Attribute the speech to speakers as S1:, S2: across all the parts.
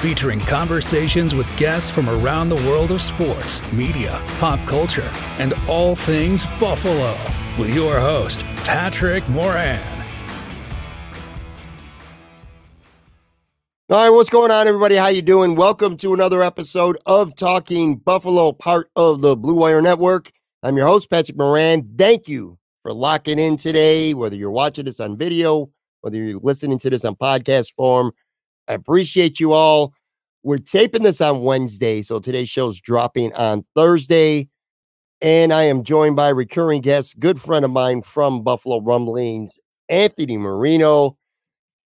S1: featuring conversations with guests from around the world of sports, media, pop culture, and all things Buffalo. With your host, Patrick Moran.
S2: All right, what's going on, everybody? How you doing? Welcome to another episode of Talking Buffalo, part of the Blue Wire Network. I'm your host, Patrick Moran. Thank you for locking in today, whether you're watching this on video whether you're listening to this on podcast form. I appreciate you all. We're taping this on Wednesday, so today's show's dropping on Thursday. And I am joined by recurring guest, good friend of mine from Buffalo Rumblings, Anthony Marino.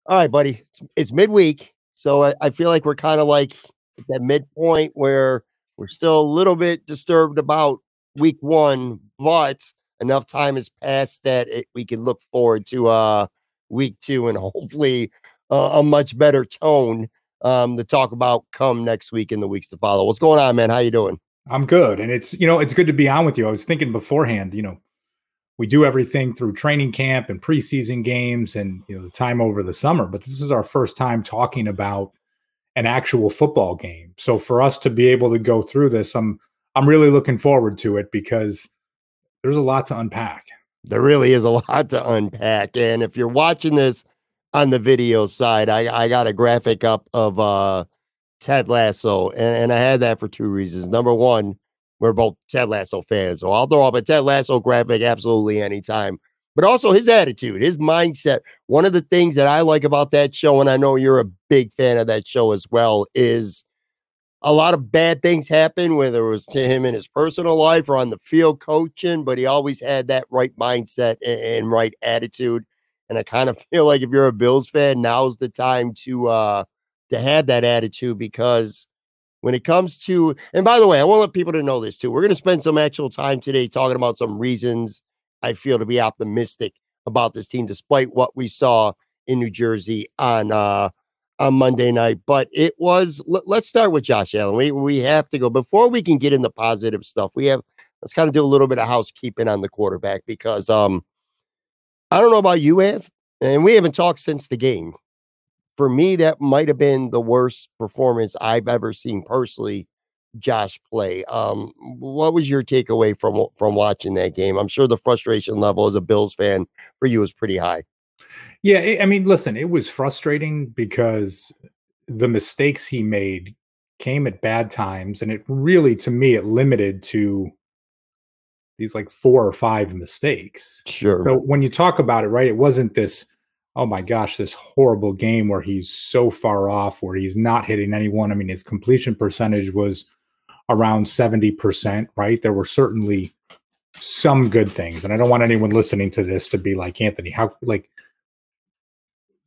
S2: All right, buddy, it's, it's midweek, so I, I feel like we're kind of like at that midpoint where we're still a little bit disturbed about week one, but enough time has passed that it, we can look forward to uh week two and hopefully uh, a much better tone um, to talk about come next week in the weeks to follow. What's going on, man? How you doing?
S3: I'm good, and it's you know it's good to be on with you. I was thinking beforehand, you know, we do everything through training camp and preseason games and you know the time over the summer, but this is our first time talking about an actual football game. So for us to be able to go through this, I'm I'm really looking forward to it because there's a lot to unpack.
S2: There really is a lot to unpack. And if you're watching this on the video side, I, I got a graphic up of uh, Ted Lasso, and, and I had that for two reasons. Number one, we're both Ted Lasso fans, so I'll throw up a Ted Lasso graphic absolutely anytime. But also his attitude, his mindset. One of the things that I like about that show, and I know you're a big fan of that show as well, is a lot of bad things happen, whether it was to him in his personal life or on the field coaching, but he always had that right mindset and, and right attitude. And I kind of feel like if you're a Bills fan, now's the time to uh to have that attitude because when it comes to and by the way, I want to let people to know this too. We're gonna spend some actual time today talking about some reasons I feel to be optimistic about this team, despite what we saw in New Jersey on uh on Monday night. But it was let, us start with Josh Allen. We we have to go before we can get into positive stuff. We have let's kind of do a little bit of housekeeping on the quarterback because um I don't know about you, Ev, and we haven't talked since the game. For me, that might have been the worst performance I've ever seen personally. Josh play. Um, what was your takeaway from from watching that game? I'm sure the frustration level as a Bills fan for you is pretty high.
S3: Yeah, I mean, listen, it was frustrating because the mistakes he made came at bad times, and it really, to me, it limited to these like four or five mistakes.
S2: Sure.
S3: So when you talk about it, right, it wasn't this, oh my gosh, this horrible game where he's so far off, where he's not hitting anyone. I mean, his completion percentage was around 70%, right? There were certainly some good things. And I don't want anyone listening to this to be like, Anthony, how, like,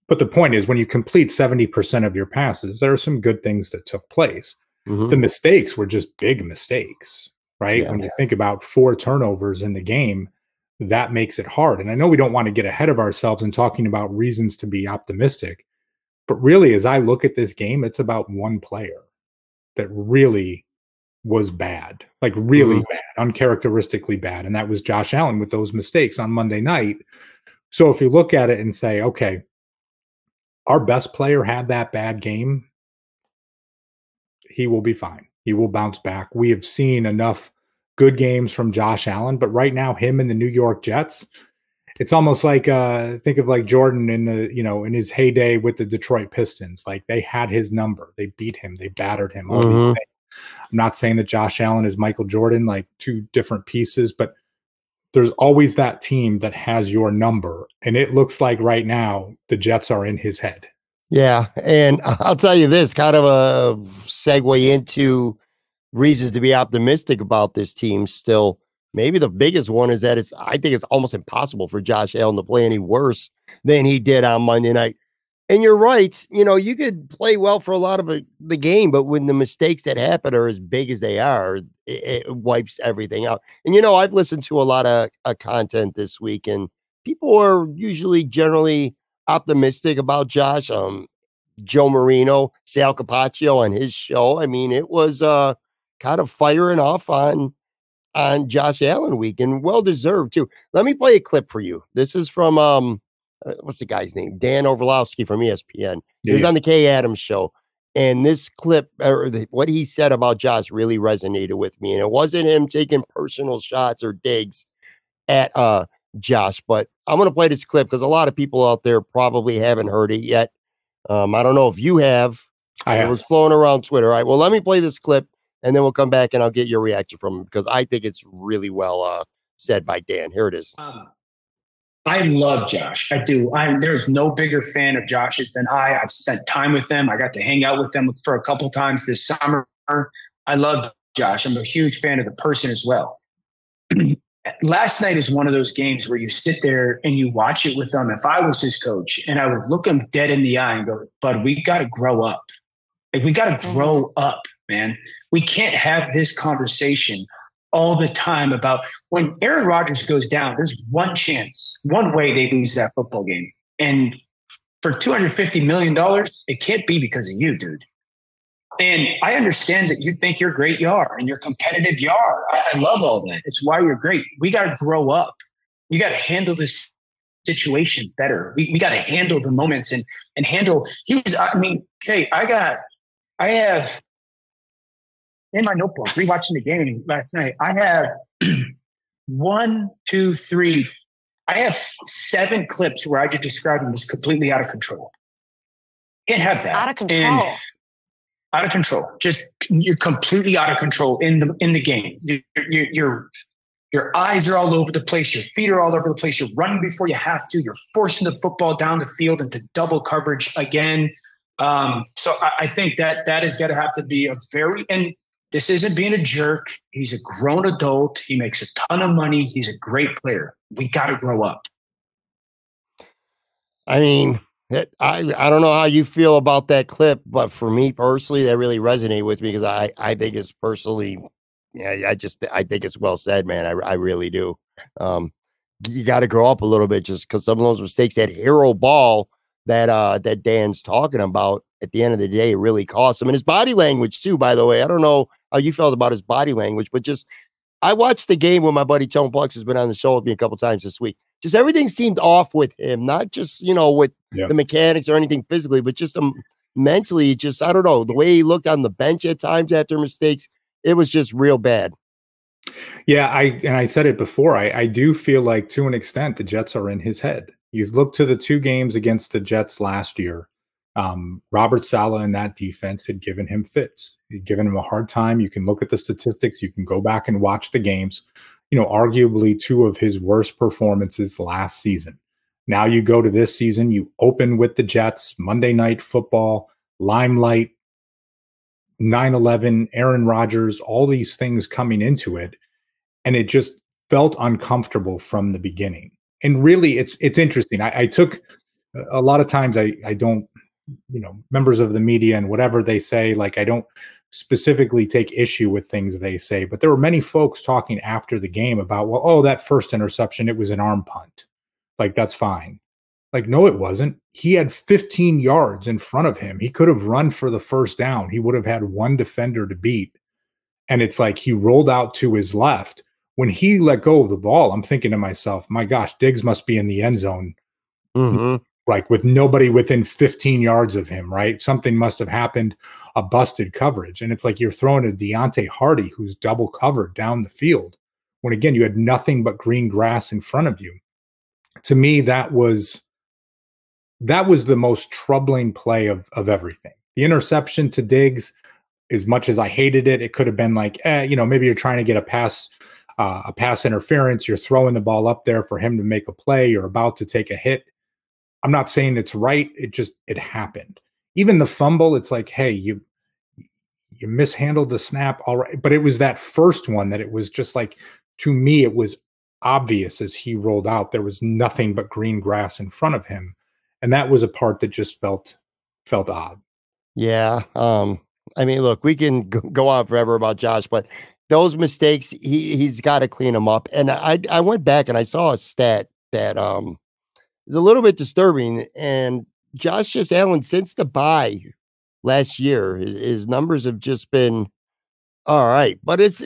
S3: but the point is, when you complete 70% of your passes, there are some good things that took place. Mm-hmm. The mistakes were just big mistakes, right? Yeah, when you think about four turnovers in the game, that makes it hard. And I know we don't want to get ahead of ourselves in talking about reasons to be optimistic, but really, as I look at this game, it's about one player that really was bad, like really mm-hmm. bad, uncharacteristically bad. And that was Josh Allen with those mistakes on Monday night. So if you look at it and say, okay, our best player had that bad game, he will be fine. He will bounce back. We have seen enough good games from Josh Allen, but right now, him and the New York Jets, it's almost like uh think of like Jordan in the you know in his heyday with the Detroit Pistons. Like they had his number, they beat him, they battered him. All
S2: Mhm.
S3: these things. I'm not saying that Josh Allen is Michael Jordan, like two different pieces, but there's always that team that has your number, and it looks like right now the Jets are in his head.
S2: Yeah, and I'll tell you this kind of a segue into reasons to be optimistic about this team still. Maybe the biggest one is that it's I think it's almost impossible for Josh Allen to play any worse than he did on Monday night. And you're right, you know, you could play well for a lot of the game, but when the mistakes that happen are as big as they are, it, it wipes everything out. And you know, I've listened to a lot of uh, content this week, and people are usually generally optimistic about Josh. Um, Joe Marino, Sal Capaccio on his show. I mean, it was uh kind of firing off on on Josh Allen week and well deserved too. Let me play a clip for you. This is from um uh, what's the guy's name? Dan Orlovsky from ESPN. He was on the Kay Adams show. And this clip, or the, what he said about Josh, really resonated with me. And it wasn't him taking personal shots or digs at uh Josh, but I'm gonna play this clip because a lot of people out there probably haven't heard it yet. Um, I don't know if you have.
S3: I
S2: It was flowing around Twitter. All right. Well, let me play this clip and then we'll come back and I'll get your reaction from him because I think it's really well uh, said by Dan. Here it is.
S4: Um, I love Josh. I do. I'm there's no bigger fan of Josh's than I. I've spent time with them. I got to hang out with them for a couple times this summer. I love Josh. I'm a huge fan of the person as well. Last night is one of those games where you sit there and you watch it with them. If I was his coach and I would look him dead in the eye and go, "Bud, we got to grow up. Like we got to mm. grow up, man. We can't have this conversation all the time about when Aaron Rodgers goes down, there's one chance, one way they lose that football game. And for $250 million, it can't be because of you, dude. And I understand that you think you're great, you are, and you're competitive, you are. I, I love all that. It's why you're great. We got to grow up. We got to handle this situations better. We, we got to handle the moments and and handle. He was. I mean, okay, I got. I have in my notebook rewatching the game last night. I have one, two, three. I have seven clips where I just described him as completely out of control. Can't have that.
S5: Out of
S4: And-
S5: control.
S4: Out of control. Just you're completely out of control in the in the game. You- you- your your eyes are all over the place. Your feet are all over the place. You're running before you have to. You're forcing the football down the field into double coverage again. Um, so I, I think that that is going to have to be a very and this isn't being a jerk. He's a grown adult. He makes a ton of money. He's a great player. We got to grow up.
S2: I mean, it, I I don't know how you feel about that clip, but for me personally, that really resonated with me because I I think it's personally, yeah, I just I think it's well said, man. I I really do. Um, you got to grow up a little bit just because some of those mistakes, that hero ball that uh that Dan's talking about, at the end of the day, it really cost him and his body language too. By the way, I don't know how you felt about his body language, but just I watched the game with my buddy Tone Plex has been on the show with me a couple times this week. Just everything seemed off with him, not just you know with
S3: Yeah.
S2: the mechanics or anything physically, but just um, mentally. Just I don't know the way he looked on the bench at times after mistakes. It was just real bad.
S3: Yeah, I and I said it before. I, I do feel like to an extent the Jets are in his head. You look to the two games against the Jets last year. Um, Robert Saleh and that defense had given him fits. He'd given him a hard time. You can look at the statistics. You can go back and watch the games. You know, arguably two of his worst performances last season. Now you go to this season. You open with the Jets Monday Night Football, Limelight, 9-11 aaron rodgers all these things coming into it and it just felt uncomfortable from the beginning and really it's it's interesting i, I took a lot of times i i don't you know members of the media and whatever they say like i don't specifically take issue with things they say but there were many folks talking after the game about well oh that first interception it was an arm punt like that's fine like, no, it wasn't. He had 15 yards in front of him. He could have run for the first down. He would have had one defender to beat. And it's like he rolled out to his left. When he let go of the ball, I'm thinking to myself, my gosh, Diggs must be in the end zone
S2: Mhm.
S3: Like with nobody within 15 yards of him, right? Something must have happened, a busted coverage. And it's like you're throwing a Deonte Harty who's double covered down the field when again you had nothing but green grass in front of you. To me, that was that was the most troubling play of of everything. The interception to Diggs, as much as I hated it, it could have been like, eh, you know, maybe you're trying to get a pass, uh, a pass interference. You're throwing the ball up there for him to make a play. You're about to take a hit. I'm not saying it's right. It just it happened. Even the fumble, it's like, hey, you you mishandled the snap, all right. But it was that first one that it was just like to me, it was obvious as he rolled out. There was nothing but green grass in front of him, and that was a part that just felt felt odd.
S2: Yeah. Um, I mean, look, we can go on forever about Josh, but those mistakes, he he's got to clean them up. And I I went back and I saw a stat that um is a little bit disturbing. And Josh just Allen since the bye last year, his, numbers have just been all right. But it's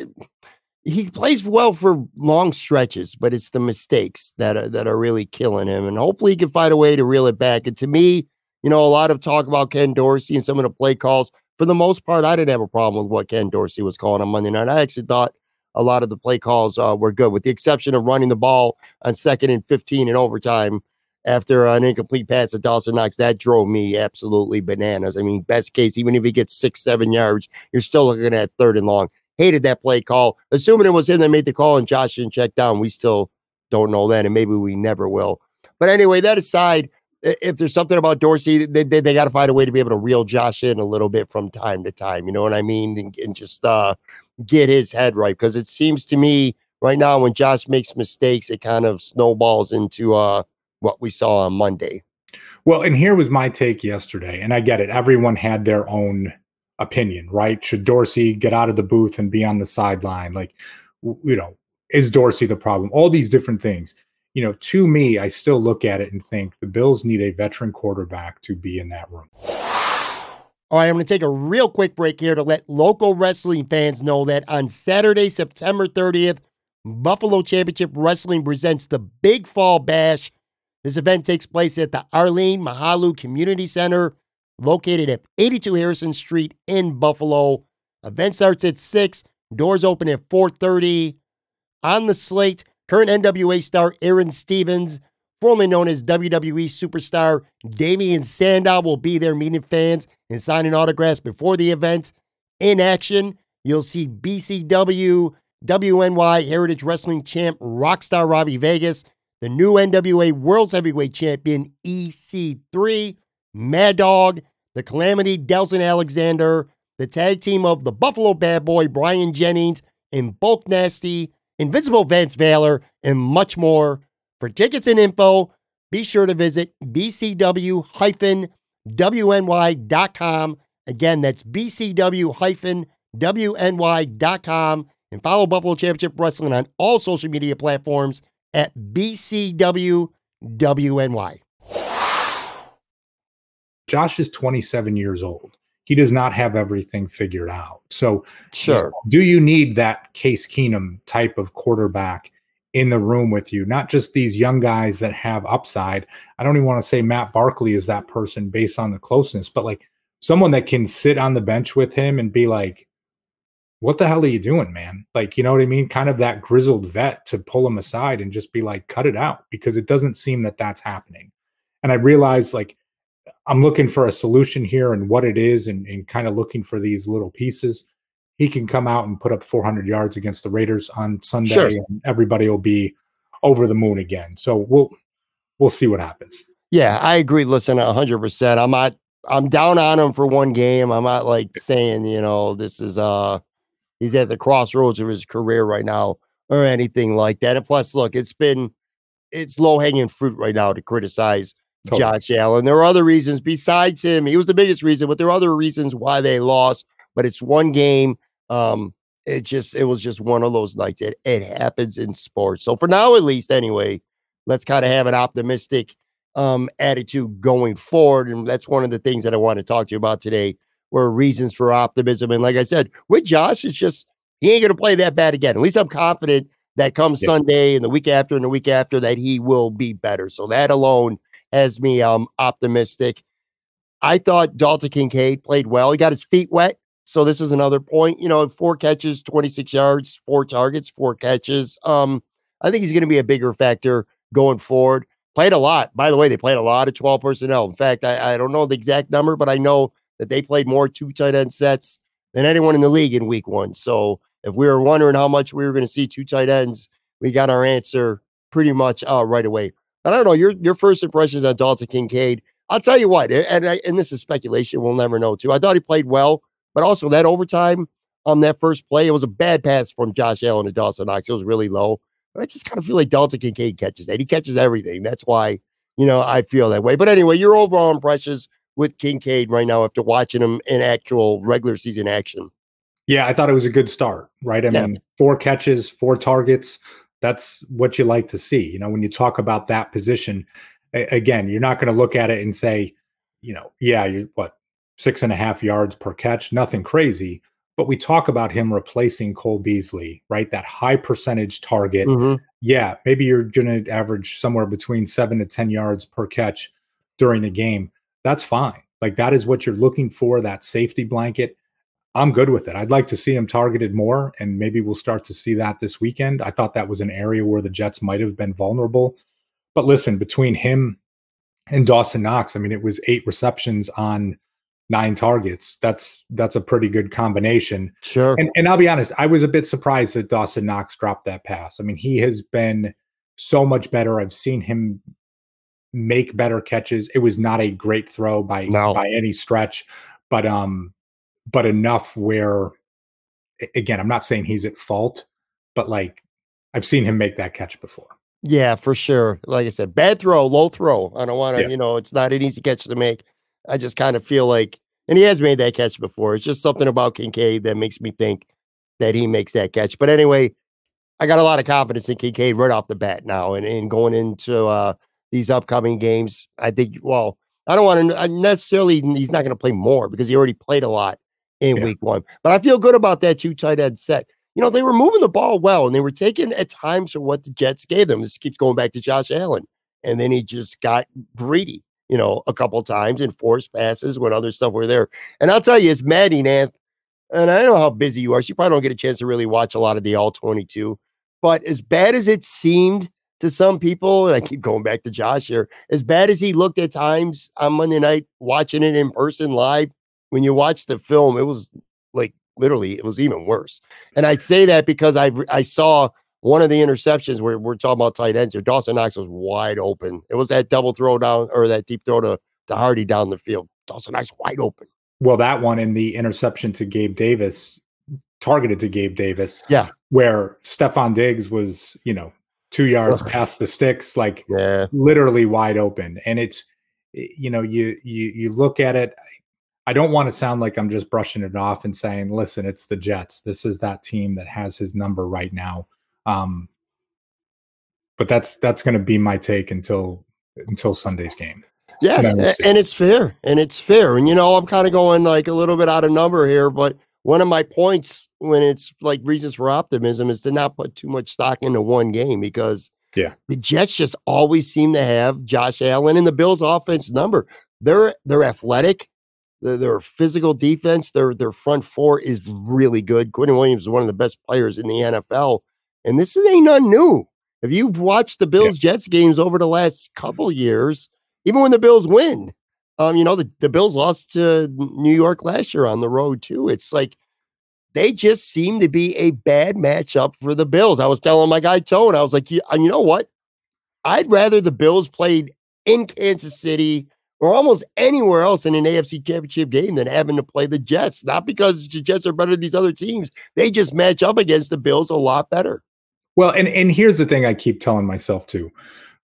S2: he plays well for long stretches, but it's the mistakes that are, that are really killing him. And hopefully he can find a way to reel it back. And to me, you know, a lot of talk about Ken Dorsey and some of the play calls. For the most part, I didn't have a problem with what Ken Dorsey was calling on Monday night. I actually thought a lot of the play calls uh, were good, with the exception of running the ball on second and 15 in overtime after an incomplete pass to Dawson Knox. That drove me absolutely bananas. I mean, best case, even if he gets six, seven yards, you're still looking at third and long. Hated that play call. Assuming it was him that made the call and Josh didn't check down, we still don't know that, and maybe we never will. But anyway, that aside, if there's something about Dorsey, they, they, they got to find a way to be able to reel Josh in a little bit from time to time. You know what I mean? And, and just uh, get his head right. Because it seems to me right now, when Josh makes mistakes, it kind of snowballs into uh, what we saw on Monday.
S3: Well, and here was my take yesterday. And I get it. Everyone had their own opinion, right? Should Dorsey get out of the booth and be on the sideline? Like, you know, is Dorsey the problem? All these different things you know, to me, I still look at it and think the Bills need a veteran quarterback to be in that room.
S2: All right, I'm going to take a real quick break here to let local wrestling fans know that on Saturday, September 30th, Buffalo Championship Wrestling presents the Big Fall Bash. This event takes place at the Arlene Mahalu Community Center, located at 82 Harrison Street in Buffalo. Event starts at 6, doors open at 4:30. On the slate, Current NWA star Aaron Stevens, formerly known as WWE superstar Damien Sandow, will be there meeting fans and signing autographs before the event. In action, you'll see BCW, WNY Heritage Wrestling champ Rockstar Robbie Vegas, the new NWA World's Heavyweight Champion EC3, Mad Dog, the Calamity Delson Alexander, the tag team of the Buffalo Bad Boy Brian Jennings and Bulk Nasty, Invincible Vance Valor, and much more. For tickets and info, be sure to visit bcw-wny.com. Again, that's bcw-wny.com. And follow Buffalo Championship Wrestling on all social media platforms at bcwwny.
S3: Josh is 27 years old he does not have everything figured out. So,
S2: sure.
S3: Do you need that Case Keenum type of quarterback in the room with you? Not just these young guys that have upside. I don't even want to say Matt Barkley is that person based on the closeness, but like someone that can sit on the bench with him and be like, what the hell are you doing, man? Like, you know what I mean? Kind of that grizzled vet to pull him aside and just be like, cut it out because it doesn't seem that that's happening. And I realized like I'm looking for a solution here and what it is and, and kind of looking for these little pieces. He can come out and put up 400 yards against the Raiders on Sunday, sure. and everybody will be over the moon again. So we'll we'll see what happens.
S2: Yeah, I agree. Listen, 100. percent I'm not. I'm down on him for one game. I'm not like saying you know this is uh he's at the crossroads of his career right now or anything like that. And plus, look, it's been it's low hanging fruit right now to criticize Totally. Josh Allen. There are other reasons besides him. He was the biggest reason, but there are other reasons why they lost. But it's one game. Um, it just it was just one of those nights. It it happens in sports. So for now, at least, anyway, let's kind of have an optimistic um attitude going forward. And that's one of the things that I want to talk to you about today were reasons for optimism. And like I said, with Josh, it's just he ain't gonna play that bad again. At least I'm confident that comes yeah. Sunday and the week after and the week after that he will be better. So that alone has me um optimistic. I thought Dalton Kincaid played well. He got his feet wet. So this is another point. You know, four catches, 26 yards, four targets, four catches. Um, I think he's going to be a bigger factor going forward. Played a lot. By the way, they played a lot of 12 personnel. In fact, I, I don't know the exact number, but I know that they played more two tight end sets than anyone in the league in week one. So if we were wondering how much we were going to see two tight ends, we got our answer pretty much uh, right away. But I don't know your your first impressions on Dalton Kincaid. I'll tell you what, and I, and this is speculation. We'll never know too. I thought he played well, but also that overtime on that first play, it was a bad pass from Josh Allen to Dawson Knox. It was really low. But I just kind of feel like Dalton Kincaid catches that. He catches everything. That's why you know I feel that way. But anyway, your overall impressions with Kincaid right now after watching him in actual regular season action.
S3: Yeah, I thought it was a good start, right? I yeah. mean, four catches, four targets. That's what you like to see. You know, when you talk about that position, again, you're not going to look at it and say, you know, yeah, you're what, six and a half yards per catch, nothing crazy. But we talk about him replacing Cole Beasley, right? That high percentage target. Mm-hmm. Yeah, maybe you're going to average somewhere between seven to 10 yards per catch during a game. That's fine. Like that is what you're looking for, that safety blanket. I'm good with it. I'd like to see him targeted more, and maybe we'll start to see that this weekend. I thought that was an area where the Jets might have been vulnerable. But listen, between him and Dawson Knox, I mean, it was eight receptions on nine targets. That's that's a pretty good combination.
S2: Sure.
S3: And, and I'll be honest, I was a bit surprised that Dawson Knox dropped that pass. I mean, he has been so much better. I've seen him make better catches. It was not a great throw by no. by any stretch, but um but enough where again, I'm not saying he's at fault, but like I've seen him make that catch before.
S2: Yeah, for sure. Like I said, bad throw, low throw. I don't want to, yeah. you know, it's not an easy catch to make. I just kind of feel like, and he has made that catch before. It's just something about Kincaid that makes me think that he makes that catch. But anyway, I got a lot of confidence in Kincaid right off the bat now, and, and going into uh, these upcoming games, I think. Well, I don't want to uh, necessarily. He's not going to play more because he already played a lot in yeah. week one. But I feel good about that two tight end set. You know, they were moving the ball well and they were taking at times for what the Jets gave them. This keeps going back to Josh Allen. And then he just got greedy, you know, a couple times and forced passes when other stuff were there. And I'll tell you, it's maddening, Anth. And I know how busy you are. So you probably don't get a chance to really watch a lot of the all 22. But as bad as it seemed to some people, and I keep going back to Josh here, as bad as he looked at times on Monday night, watching it in person live, when you watch the film, it was like literally it was even worse. And I say that because I I saw one of the interceptions where we're talking about tight ends here. Dawson Knox was wide open. It was that double throw down or that deep throw to, to Harty down the field. Dawson Knox wide open.
S3: Well, that one in the interception to Gabe Davis, targeted to Gabe Davis.
S2: Yeah.
S3: Where Stefon Diggs was, you know, two yards past the sticks, like
S2: yeah.
S3: literally wide open. And it's you know, you you you look at it. I don't want to sound like I'm just brushing it off and saying, listen, it's the Jets. This is that team that has his number right now. Um, but that's that's going to be my take until until Sunday's game.
S2: Yeah, and, and it's fair, and it's fair. And you know, I'm kind of going like a little bit out of number here, but one of my points when it's like reasons for optimism is to not put too much stock into one game because
S3: yeah,
S2: the Jets just always seem to have Josh Allen and the Bills' offense number. They're they're athletic. Their, their physical defense, their their front four is really good. Quinnen Williams is one of the best players in the NFL, and this is ain't nothing new. If you've watched the Bills Jets games over the last couple years, even when the Bills win, um, you know the, the Bills lost to New York last year on the road too. It's like they just seem to be a bad matchup for the Bills. I was telling my guy Tone, I was like, you, you know what? I'd rather the Bills played in Kansas City or almost anywhere else in an AFC championship game than having to play the Jets. Not because the Jets are better than these other teams. They just match up against the Bills a lot better.
S3: Well, and, and here's the thing I keep telling myself too.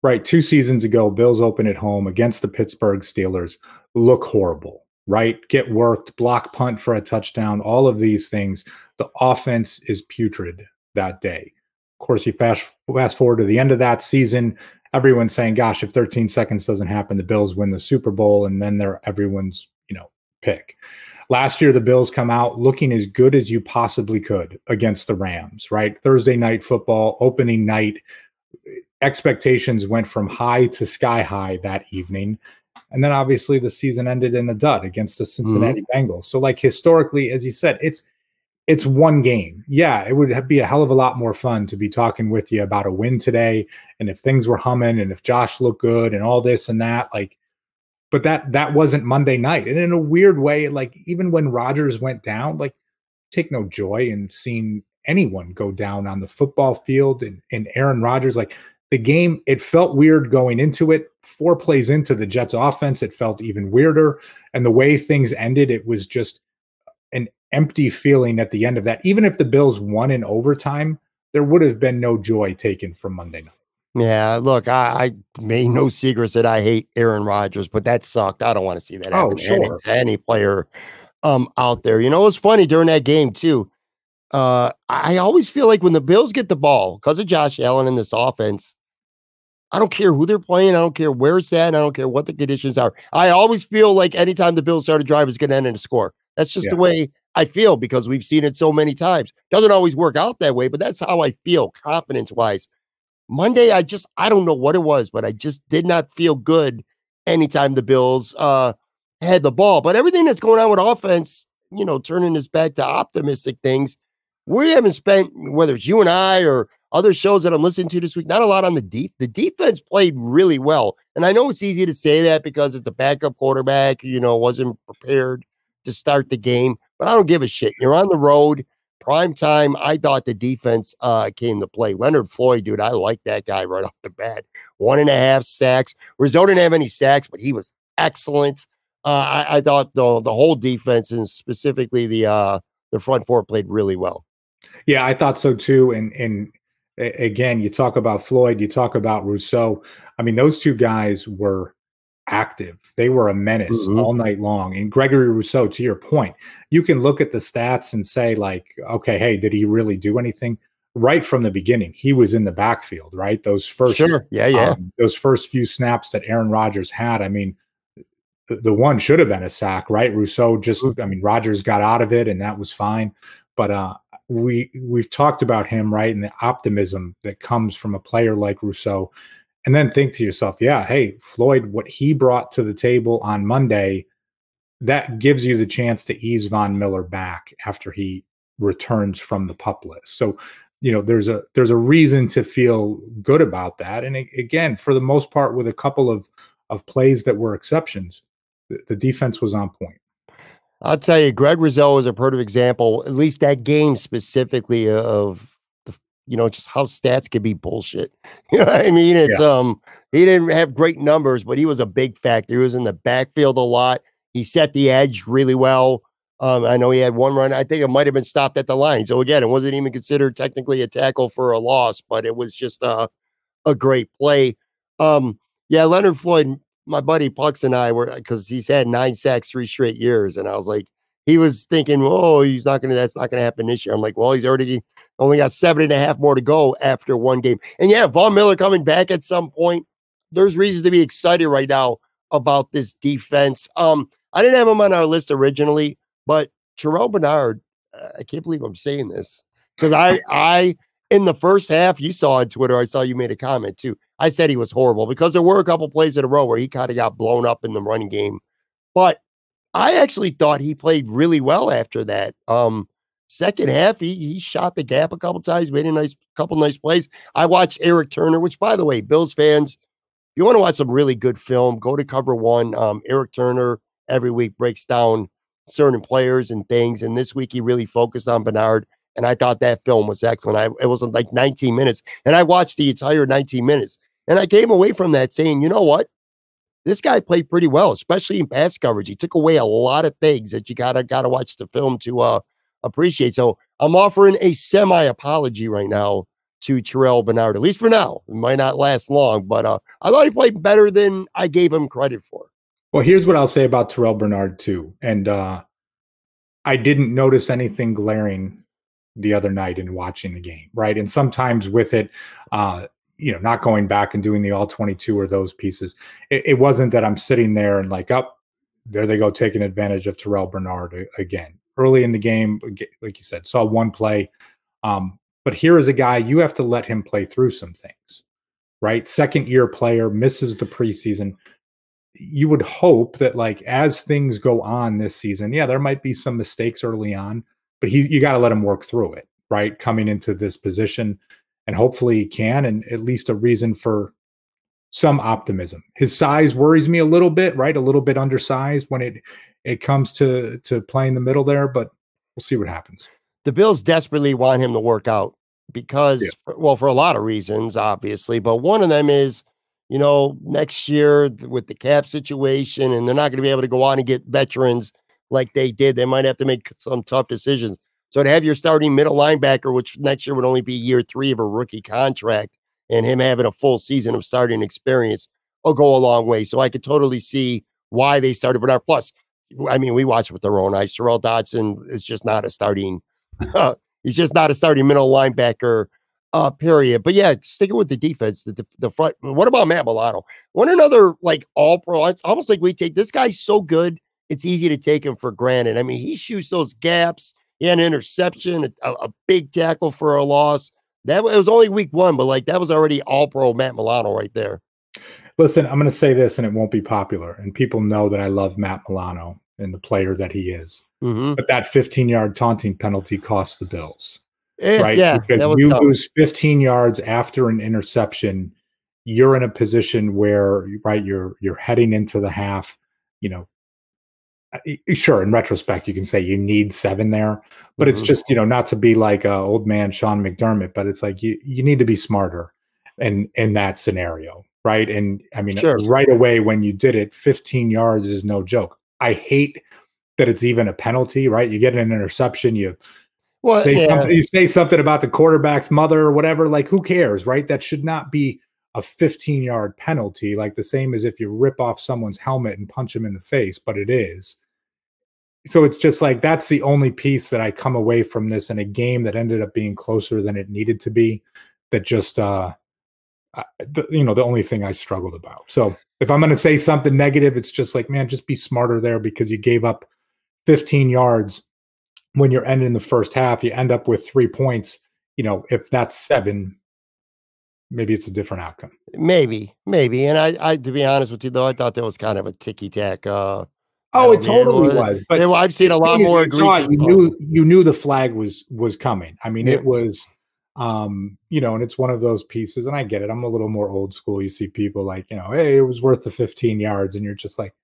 S3: Right. Two seasons ago, Bills open at home against the Pittsburgh Steelers. Look horrible, right? Get worked, block punt for a touchdown, all of these things. The offense is putrid that day. Of course, you fast fast forward to the end of that season everyone's saying, gosh, if 13 seconds doesn't happen, the Bills win the Super Bowl, and then they're everyone's, you know, pick. Last year, the Bills come out looking as good as you possibly could against the Rams, right? Thursday night football, opening night. Expectations went from high to sky high that evening. And then obviously the season ended in a dud against the Cincinnati mm-hmm. Bengals. So like historically, as you said, it's it's one game. Yeah, it would be a hell of a lot more fun to be talking with you about a win today and if things were humming and if Josh looked good and all this and that like but that that wasn't Monday night. And in a weird way like even when Rodgers went down like take no joy in seeing anyone go down on the football field and, and Aaron Rodgers like the game it felt weird going into it four plays into the jets offense it felt even weirder and the way things ended it was just an empty feeling at the end of that even if the bills won in overtime there would have been no joy taken from monday night
S2: yeah, look, I, I, made no secrets that I hate Aaron Rodgers, but that sucked. I don't want to see that happen oh, sure. to any, any, player um out there. You know, it was funny during that game too. Uh, I always feel like when the Bills get the ball because of Josh Allen in this offense, I don't care who they're playing. I don't care where it's at. I don't care what the conditions are. I always feel like anytime the Bills start a drive, is going to end in a score. That's just yeah. the way I feel because we've seen it so many times. Doesn't always work out that way, but that's how I feel confidence wise. Monday, I just I don't know what it was, but I just did not feel good anytime the Bills uh had the ball. But everything that's going on with offense, you know, turning this back to optimistic things, we haven't spent whether it's you and I or other shows that I'm listening to this week, not a lot on the deep. The defense played really well. And I know it's easy to say that because it's a backup quarterback, you know, wasn't prepared to start the game, but I don't give a shit. You're on the road, prime time. I thought the defense uh, came to play. Leonard Floyd, dude, I like that guy right off the bat. One and a half sacks. Rousseau didn't have any sacks, but he was excellent. Uh, I, I, thought the the whole defense and specifically the uh, the front four played really well.
S3: Yeah, I thought so too. And and again, you talk about Floyd, you talk about Rousseau. I mean, those two guys were active. They were a menace mm-hmm. all night long. And Gregory Rousseau, to your point, you can look at the stats and say, like, okay, hey, did he really do anything? Right from the beginning, he was in the backfield, right? Those first,
S2: sure. yeah, yeah, um,
S3: those first few snaps that Aaron Rodgers had. I mean, the, the one should have been a sack, right? Rousseau just, mm-hmm. I mean, Rodgers got out of it, and that was fine. But uh, we we've talked about him right and the optimism that comes from a player like Rousseau. And then think to yourself yeah hey Floyd what he brought to the table on Monday that gives you the chance to ease Von Miller back after he returns from the pup list. So you know there's a there's a reason to feel good about that. And again for the most part with a couple of of plays that were exceptions the, the defense was on point
S2: I'll tell you, Greg Rousseau is a perfect example, at least that game specifically, of you know just how stats can be bullshit. You know I mean? It's yeah. um he didn't have great numbers, but he was a big factor. He was in the backfield a lot. He set the edge really well. Um, I know he had one run. I think it might have been stopped at the line. So again, it wasn't even considered technically a tackle for a loss, but it was just a a great play. Um, yeah, Leonard Floyd my buddy Pucks and I were because he's had nine sacks three straight years, and I was like, he was thinking, oh, he's not gonna, that's not gonna happen this year. I'm like, well, he's already only got seven and a half more to go after one game. And yeah, Von Miller coming back at some point. There's reasons to be excited right now about this defense. Um, I didn't have him on our list originally, but Terrel Bernard, I can't believe I'm saying this because I I in the first half, you saw on Twitter, I saw you made a comment too. I said he was horrible because there were a couple plays in a row where he kind of got blown up in the running game. But I actually thought he played really well after that. Um, second half, he he shot the gap a couple times, made a nice couple nice plays. I watched Eric Turner, which by the way, Bills fans, if you want to watch some really good film, go to cover one. Um, Eric Turner every week breaks down certain players and things. And this week he really focused on Bernard. And I thought that film was excellent. I, it was like 19 minutes, and I watched the entire 19 minutes. And I came away from that saying, you know what? This guy played pretty well, especially in pass coverage. He took away a lot of things that you gotta gotta watch the film to uh, appreciate. So I'm offering a semi apology right now to Terrel Bernard, at least for now. It might not last long, but uh, I thought he played better than I gave him credit for.
S3: Well, here's what I'll say about Terrel Bernard too, and uh, I didn't notice anything glaring the other night in watching the game, right? And sometimes with it, uh, you know, not going back and doing the all 22 or those pieces, it, it wasn't that I'm sitting there and like, up, oh, there they go, taking advantage of Terrel Bernard again. Early in the game, like you said, saw one play. Um, but here is a guy, you have to let him play through some things. right? Second year player misses the preseason. You would hope that like as things go on this season, yeah, there might be some mistakes early on, but he you got to let him work through it, right? Coming into this position and hopefully he can and at least a reason for some optimism. His size worries me a little bit, right? A little bit undersized when it it comes to to playing the middle there, but we'll see what happens.
S2: The Bills desperately want him to work out because yeah. well, for a lot of reasons, obviously, but one of them is you know, next year with the cap situation, and they're not going to be able to go on and get veterans like they did. They might have to make some tough decisions. So to have your starting middle linebacker, which next year would only be year three of a rookie contract, and him having a full season of starting experience will go a long way. So I could totally see why they started Bernard. Plus, I mean, we watch with their own eyes. Tyrel Dodson is just not a starting. He's just not a starting middle linebacker. Uh, period. But yeah, sticking with the defense, the, the, the front. What about Matt Milano? One another like all pro. It's almost like we take this guy's so good. It's easy to take him for granted. I mean, he shoots those gaps. He had an interception, a, a big tackle for a loss. That it was only week one, but like that was already all pro Matt Milano right there.
S3: Listen, I'm going to say this, and it won't be popular, and people know that I love Matt Milano and the player that he is. Mm-hmm. But that 15 yard taunting penalty cost the Bills,
S2: it, eh,
S3: right?
S2: Yeah,
S3: because you tough. lose 15 yards after an interception, you're in a position where right you're you're heading into the half. You know, sure in retrospect you can say you need seven there but mm-hmm. it's just you know not to be like uh, old man sean mcdermott but it's like you you need to be smarter in in that scenario right and i mean sure. right away when you did it 15 yards is no joke i hate that it's even a penalty right you get an interception you well, say yeah. something you say something about the quarterback's mother or whatever like who cares right that should not be a 15 yard penalty, like the same as if you rip off someone's helmet and punch them in the face, but it is. So it's just like that's the only piece that I come away from this in a game that ended up being closer than it needed to be. That just, uh, the, you know, the only thing I struggled about. So if I'm going to say something negative, it's just like, man, just be smarter there because you gave up 15 yards when you're ending the first half. You end up with three points. You know, if that's seven, maybe it's a different outcome.
S2: Maybe, maybe. And I, I, to be honest with you, though, I thought that was kind of a ticky tack. Uh,
S3: oh, it totally was.
S2: But I've seen a lot more.
S3: You, it, you knew, you knew the flag was was coming. I mean, yeah. it was, um, you know, and it's one of those pieces. And I get it. I'm a little more old school. You see people like, you know, hey, it was worth the 15 yards, and you're just like,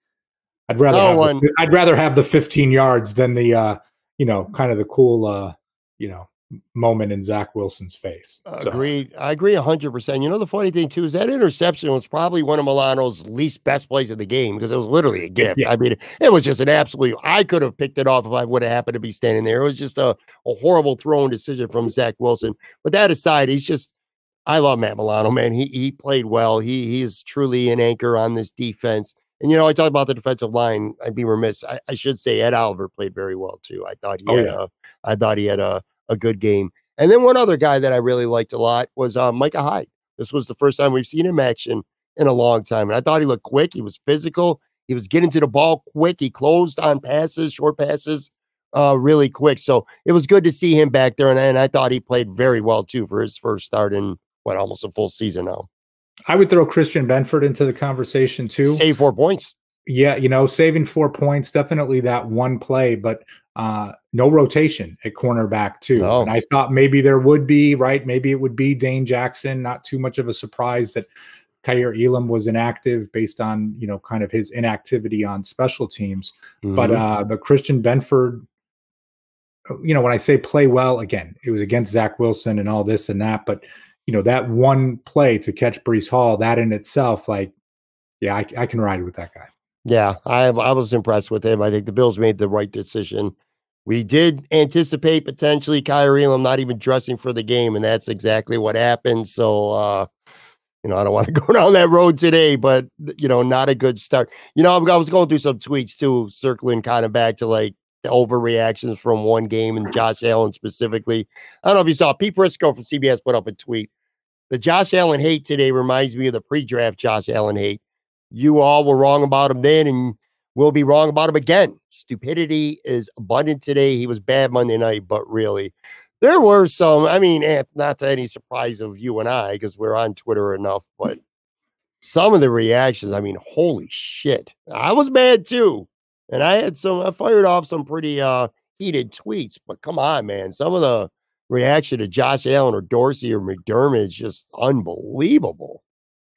S3: I'd rather, no have one. The, I'd rather have the 15 yards than the, uh, you know, kind of the cool, uh, you know, moment in Zach Wilson's face.
S2: So. Agreed. I agree 100%. You know, the funny thing, too, is that interception was probably one of Milano's least best plays of the game because it was literally a gift. Yeah. I mean, it was just an absolute, I could have picked it off if I would have happened to be standing there. It was just a, a horrible throwing decision from Zach Wilson. But that aside, he's just, I love Matt Milano, man. He, he played well. He, he is truly an anchor on this defense. And you know, I talk about the defensive line. I'd be remiss. I, I, should say Ed Oliver played very well too. I thought he oh, had yeah. a, I thought he had a a good game. And then one other guy that I really liked a lot was uh, Micah Hyde. This was the first time we've seen him action in a long time. And I thought he looked quick. He was physical. He was getting to the ball quick. He closed on passes, short passes, uh, really quick. So it was good to see him back there. And, and I thought he played very well too for his first start in what almost a full season now.
S3: I would throw Christian Benford into the conversation too.
S2: Save four points.
S3: Yeah, you know, saving four points, definitely that one play, but uh, no rotation at cornerback too. No. And I thought maybe there would be, right? Maybe it would be Dane Jackson. Not too much of a surprise that Kaiir Elam was inactive based on, you know, kind of his inactivity on special teams. Mm-hmm. But uh but Christian Benford, you know, when I say play well, again, it was against Zach Wilson and all this and that, but you know, that one play to catch Breece Hall, that in itself, like, yeah, I, I can ride with that guy.
S2: Yeah, I I was impressed with him. I think the Bills made the right decision. We did anticipate potentially Kaiir Elam not even dressing for the game, and that's exactly what happened. So, uh, you know, I don't want to go down that road today, but you know, not a good start. You know, I was going through some tweets too, circling kind of back to like overreactions from one game and Josh Allen specifically. I don't know if you saw Pete Prisco from CBS put up a tweet. The Josh Allen hate today reminds me of the pre-draft Josh Allen hate you all were wrong about him then, and we'll be wrong about him again. Stupidity is abundant today. He was bad Monday night, but really. there were some. I mean, eh, not to any surprise of you and I, because we're on Twitter enough, but some of the reactions. I mean, holy shit! I was mad too, and I had some. I fired off some pretty uh heated tweets. But come on, man, some of the reaction to Josh Allen or Dorsey or McDermott is just unbelievable.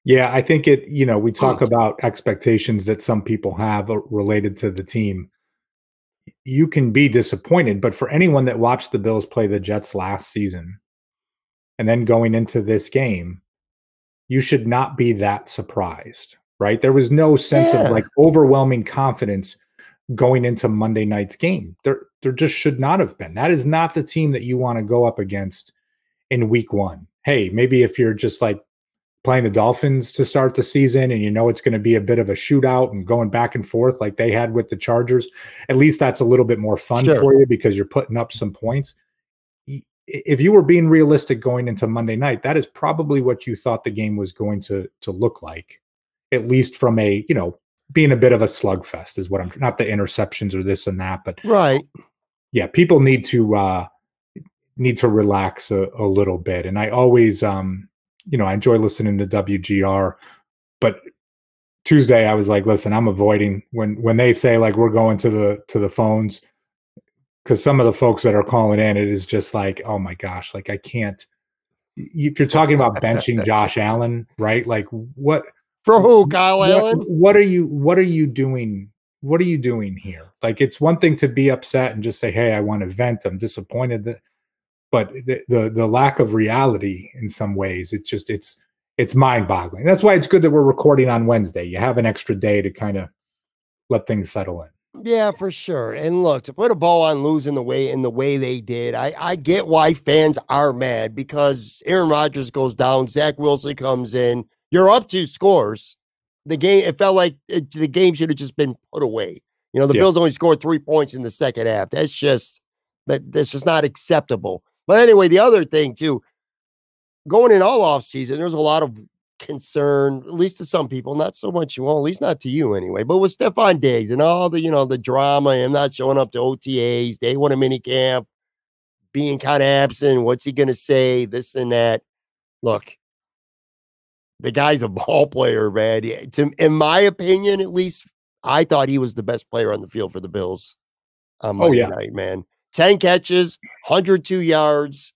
S3: Yeah, I think it. You know, we talk about expectations that some people have uh, related to the team you can be disappointed, but for anyone that watched the Bills play the Jets last season and then going into this game, you should not be that surprised, right? There was no sense yeah. of like overwhelming confidence going into Monday night's game. There there just should not have been. That is not the team that you want to go up against in week 1. Hey, maybe if you're just like playing the Dolphins to start the season and you know it's going to be a bit of a shootout and going back and forth like they had with the Chargers, at least that's a little bit more fun sure. for you because you're putting up some points. If you were being realistic going into Monday night, that is probably what you thought the game was going to to look like, at least from a, you know, being a bit of a slugfest is what I'm not the interceptions or this and that, but
S2: right.
S3: Yeah, people need to uh need to relax a, a little bit. And I always um you know, I enjoy listening to WGR, but Tuesday I was like, listen, I'm avoiding when when they say like we're going to the to the phones because some of the folks that are calling in, it is just like, oh my gosh, like I can't. If you're talking about benching Josh Allen, right? Like what
S2: for who, Kyle
S3: what,
S2: Allen?
S3: What are you What are you doing? What are you doing here? Like it's one thing to be upset and just say, hey, I want to vent. I'm disappointed that but the, the, the lack of reality in some ways it's just it's it's mind-boggling that's why it's good that we're recording on wednesday you have an extra day to kind of let things settle in
S2: yeah, for sure. And look, to put a bow on losing the way in the way they did, I, I get why fans are mad because Aaron Rodgers goes down, Zach Wilson comes in, you're up two scores. The game, it felt like it, the game should have just been put away. You know, the yeah. Bills only scored three points in the second half. That's just that that's just not acceptable. But anyway, the other thing too, going in all off season, there's a lot of concern, at least to some people, not so much, well, at least not to you anyway, but with Stefon Diggs and all the, you know, the drama, him not showing up to OTAs, day one of mini camp, being kind of absent. What's he going to say? This and that. Look, the guy's a ball player, man. To, in my opinion, at least, I thought he was the best player on the field for the Bills on oh, Monday oh, yeah. night, man. 10 catches, 102 yards.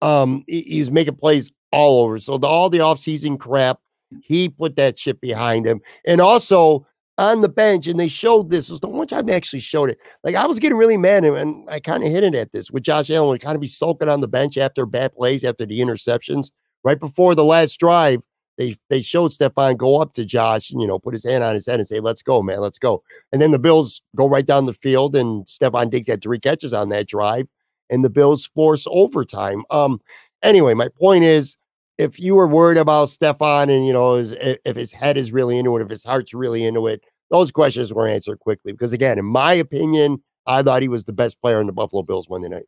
S2: Um, he, he was making plays all over. So the, all the offseason crap, he put that shit behind him. And also on the bench, and they showed this. It was the one time they actually showed it. Like I was getting really mad, and I kind of hinted at this with Josh Allen, kind of be sulking on the bench after bad plays, after the interceptions. Right before the last drive, they they showed Stefon go up to Josh and you know put his hand on his head and say, "Let's go, man, let's go." And then the Bills go right down the field, and Stefon Diggs had three catches on that drive, and the Bills force overtime. Um, anyway, my point is, if you were worried about Stefon and you know his, if his head is really into it, if his heart's really into it, those questions were answered quickly. Because again, in my opinion, I thought he was the best player in the Buffalo Bills Monday night.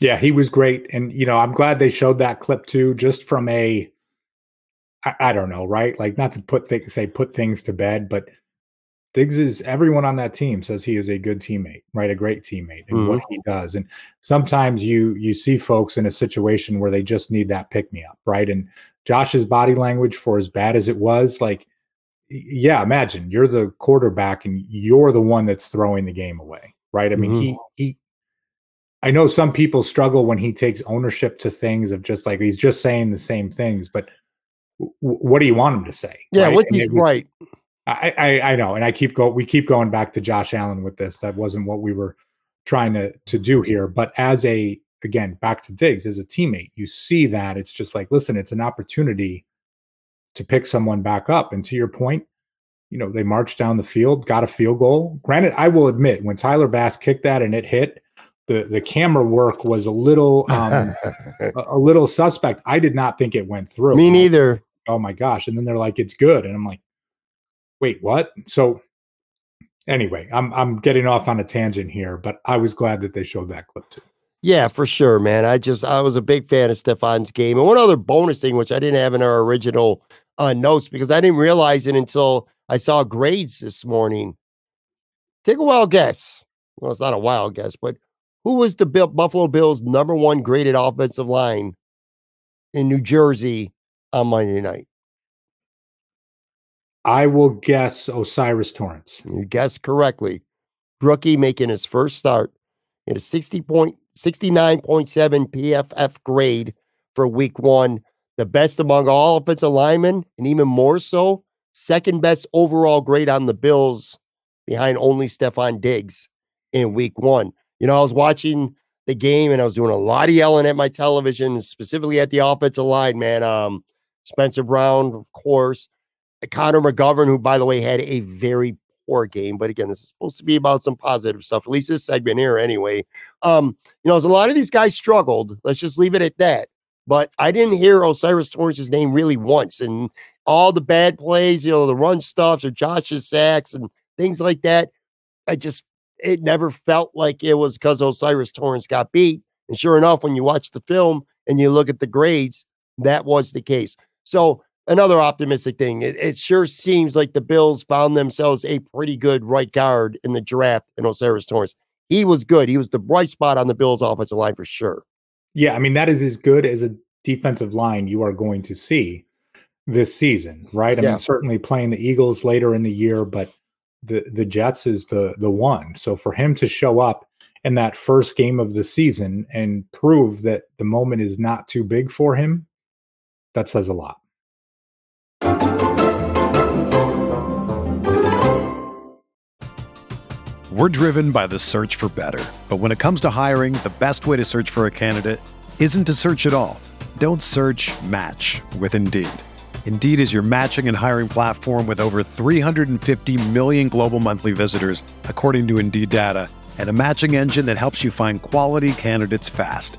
S3: Yeah, he was great, and you know I'm glad they showed that clip too, just from a I, I don't know, right? Like not to put things say put things to bed, but Diggs is everyone on that team says he is a good teammate, right? A great teammate and mm-hmm. what he does. And sometimes you you see folks in a situation where they just need that pick me up, right? And Josh's body language for as bad as it was, like yeah, imagine you're the quarterback and you're the one that's throwing the game away, right? I mean, mm-hmm. he he I know some people struggle when he takes ownership to things of just like he's just saying the same things, but what do you want him to say?
S2: Yeah, right? what he's right.
S3: I, I, I know, and I keep go. We keep going back to Josh Allen with this. That wasn't what we were trying to to do here. But as a again, back to Diggs as a teammate, you see that it's just like, listen, it's an opportunity to pick someone back up. And to your point, you know, they marched down the field, got a field goal. Granted, I will admit when Tyler Bass kicked that and it hit, the the camera work was a little um a, a, little suspect. I did not think it went through.
S2: Me neither
S3: oh my gosh. And then they're like, it's good. And I'm like, wait, what? So anyway, I'm I'm getting off on a tangent here, but I was glad that they showed that clip too.
S2: Yeah, for sure, man. I just I was a big fan of Stefon's game. And one other bonus thing, which I didn't have in our original uh, notes because I didn't realize it until I saw grades this morning. Take a wild guess. Well, it's not a wild guess, but Who was the Buffalo Bills' number one graded offensive line in New Jersey on Monday night?
S3: I will guess O'Cyrus Torrence.
S2: You guessed correctly. Rookie making his first start at a 60 point, 69.7 PFF grade for week one. The best among all offensive linemen, and even more so, second best overall grade on the Bills behind only Stefon Diggs in week one. You know, I was watching the game and I was doing a lot of yelling at my television, specifically at the offensive line, man. Um, Spencer Brown, of course, Connor McGovern, who, by the way, had a very poor game. But again, this is supposed to be about some positive stuff, at least this segment here, anyway. Um, you know, as a lot of these guys struggled, let's just leave it at that. But I didn't hear O'Cyrus Torrence's name really once. And all the bad plays, you know, the run stuffs or Josh's sacks and things like that, I just, it never felt like it was because Osiris Torrence got beat. And sure enough, when you watch the film and you look at the grades, that was the case. So another optimistic thing. It, it, sure seems like the Bills found themselves a pretty good right guard in the draft in O'Cyrus Torrence. He was good. He was the bright spot on the Bills' offensive line for sure.
S3: Yeah, I mean that is as good as a defensive line you are going to see this season, right? I yeah. mean, certainly playing the Eagles later in the year, but the the Jets is the the one. So for him to show up in that first game of the season and prove that the moment is not too big for him, that says a lot.
S6: We're driven by the search for better. But when it comes to hiring, the best way to search for a candidate isn't to search at all. Don't search match with Indeed. Indeed is your matching and hiring platform with over 350 million global monthly visitors, according to Indeed data, and a matching engine that helps you find quality candidates fast.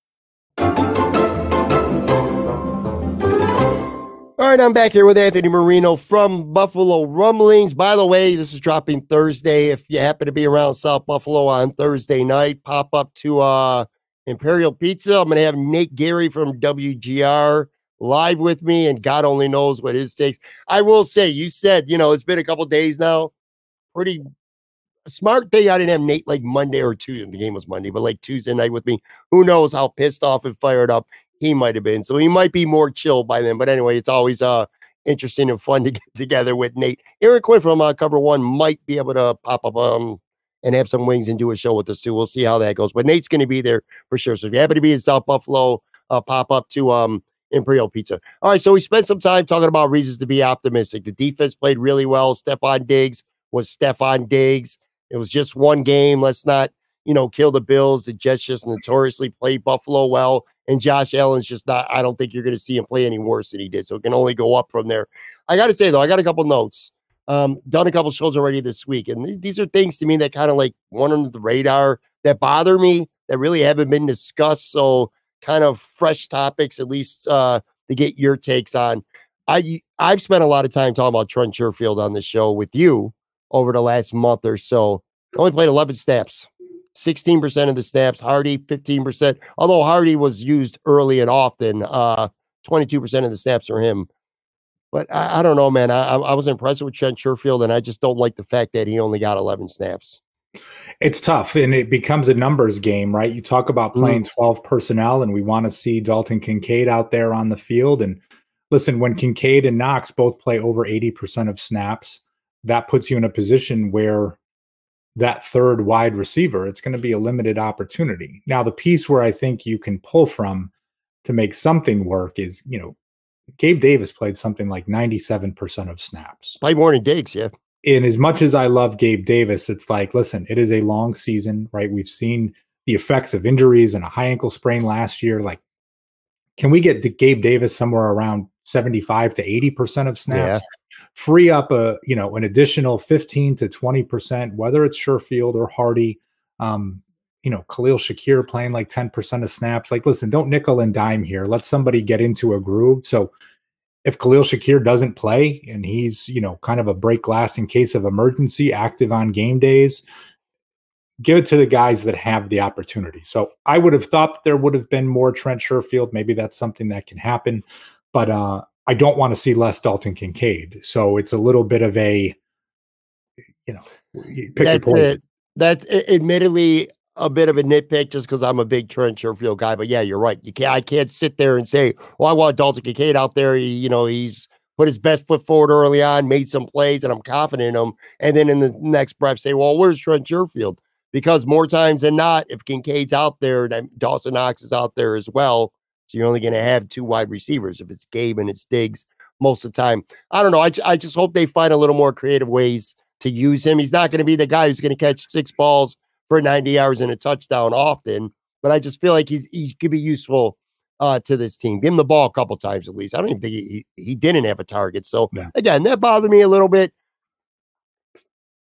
S2: All right, I'm back here with Anthony Marino from Buffalo Rumblings. By the way, this is dropping Thursday. If you happen to be around South Buffalo on Thursday night, pop up to uh, Imperial Pizza. I'm going to have Nate Geary from WGR live with me, and God only knows what his takes. I will say, you said, you know, it's been a couple days now. Pretty smart thing I didn't have Nate like Monday or Tuesday. The game was Monday, but like Tuesday night with me. Who knows how pissed off and fired up he might have been. So he might be more chill by then. But anyway, it's always uh interesting and fun to get together with Nate. Aaron Quinn from uh, Cover One might be able to pop up um and have some wings and do a show with us too. We'll see how that goes. But Nate's going to be there for sure. So if you happen to be in South Buffalo, uh, pop up to um Imperial Pizza. All right, so we spent some time talking about reasons to be optimistic. The defense played really well. Stefon Diggs was Stefon Diggs. It was just one game. Let's not, you know, kill the Bills. The Jets just notoriously play Buffalo well. And Josh Allen's just not, I don't think you're going to see him play any worse than he did. So it can only go up from there. I got to say, though, I got a couple notes. Um, done a couple shows already this week. And th- these are things to me that kind of like one under the radar that bother me that really haven't been discussed. So kind of fresh topics, at least uh, to get your takes on. I I've spent a lot of time talking about Trent Sherfield on the show with you over the last month or so. Only played 11 snaps, 16% of the snaps. Harty, 15%. Although Harty was used early and often, uh, 22% of the snaps are him. But I, I don't know, man. I, I was impressed with Trent Sherfield, and I just don't like the fact that he only got 11 snaps.
S3: It's tough, and it becomes a numbers game, right? You talk about playing mm. 12 personnel, and we want to see Dalton Kincaid out there on the field. And listen, when Kincaid and Knox both play over 80% of snaps, that puts you in a position where that third wide receiver, it's going to be a limited opportunity. Now, the piece where I think you can pull from to make something work is, you know, Gabe Davis played something like 97% of snaps.
S2: Played more than Diggs, yeah.
S3: And as much as I love Gabe Davis, it's like, listen, it is a long season, right? We've seen the effects of injuries and a high ankle sprain last year. Like, can we get Gabe Davis somewhere around 75 to 80% of snaps? Yeah. Free up a you know an additional 15 to 20 percent whether it's Sherfield or Harty, um you know Khalil Shakir playing like 10 percent of snaps. Like listen don't nickel and dime here. Let somebody get into a groove. So if Khalil Shakir doesn't play and he's you know kind of a break glass in case of emergency active on game days give it to the guys that have the opportunity. So I would have thought there would have been more Trent Sherfield. Maybe that's something that can happen but uh I don't want to see less Dalton Kincaid. So it's a little bit of a, you know, pick
S2: that's it. That's admittedly a bit of a nitpick just because I'm a big Trent Sherfield guy. But yeah, you're right. You can't. I can't sit there and say, "Well, I want Dalton Kincaid out there." He, you know, he's put his best foot forward early on, made some plays, and I'm confident in him. And then in the next breath, say, "Well, where's Trent Sherfield?" Because more times than not, if Kincaid's out there, Dawson Knox is out there as well. So you're only going to have two wide receivers if it's Gabe and it's Diggs most of the time. I don't know. I, I just hope they find a little more creative ways to use him. He's not going to be the guy who's going to catch six balls for 90 yards and a touchdown often, but I just feel like he's he could be useful uh, to this team. Give him the ball a couple times at least. I don't even think he, he didn't have a target. So yeah. again, that bothered me a little bit.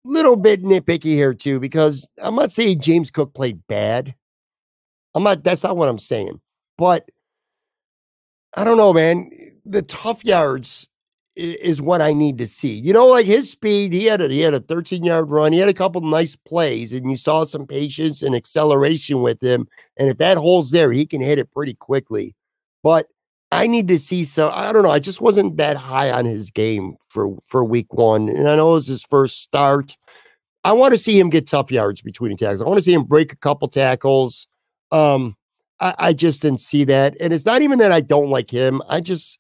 S2: Little bit nitpicky here too, because I'm not saying James Cook played bad. I'm not. That's not what I'm saying. But I don't know, man. The tough yards is what I need to see. You know, like his speed, he had a he had a 13 yard run. He had a couple nice plays, and you saw some patience and acceleration with him. And if that holds there, he can hit it pretty quickly. But I need to see some. I don't know. I just wasn't that high on his game for for week one, and I know it was his first start. I want to see him get tough yards between tackles. I want to see him break a couple tackles. Um, I, I just didn't see that. And it's not even that I don't like him. I just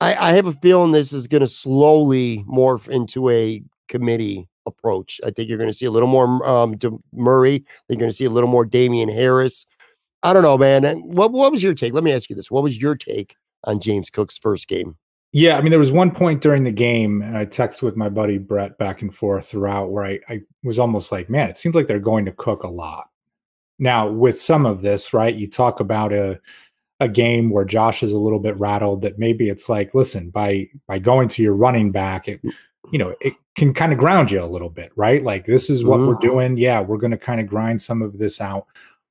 S2: I, I have a feeling this is going to slowly morph into a committee approach. I think you're going to see a little more um, Murray. You're going to see a little more Damien Harris. I don't know, man. What what was your take? Let me ask you this: What was your take on James Cook's first game?
S3: Yeah, I mean, there was one point during the game, and I texted with my buddy Brett back and forth throughout, where I, I was almost like, man, it seems like they're going to cook a lot. Now, with some of this, right, you talk about a a game where Josh is a little bit rattled that maybe it's like, listen, by by going to your running back, it you know, it can kind of ground you a little bit, right? Like this is what mm-hmm. we're doing. Yeah, we're going to kind of grind some of this out.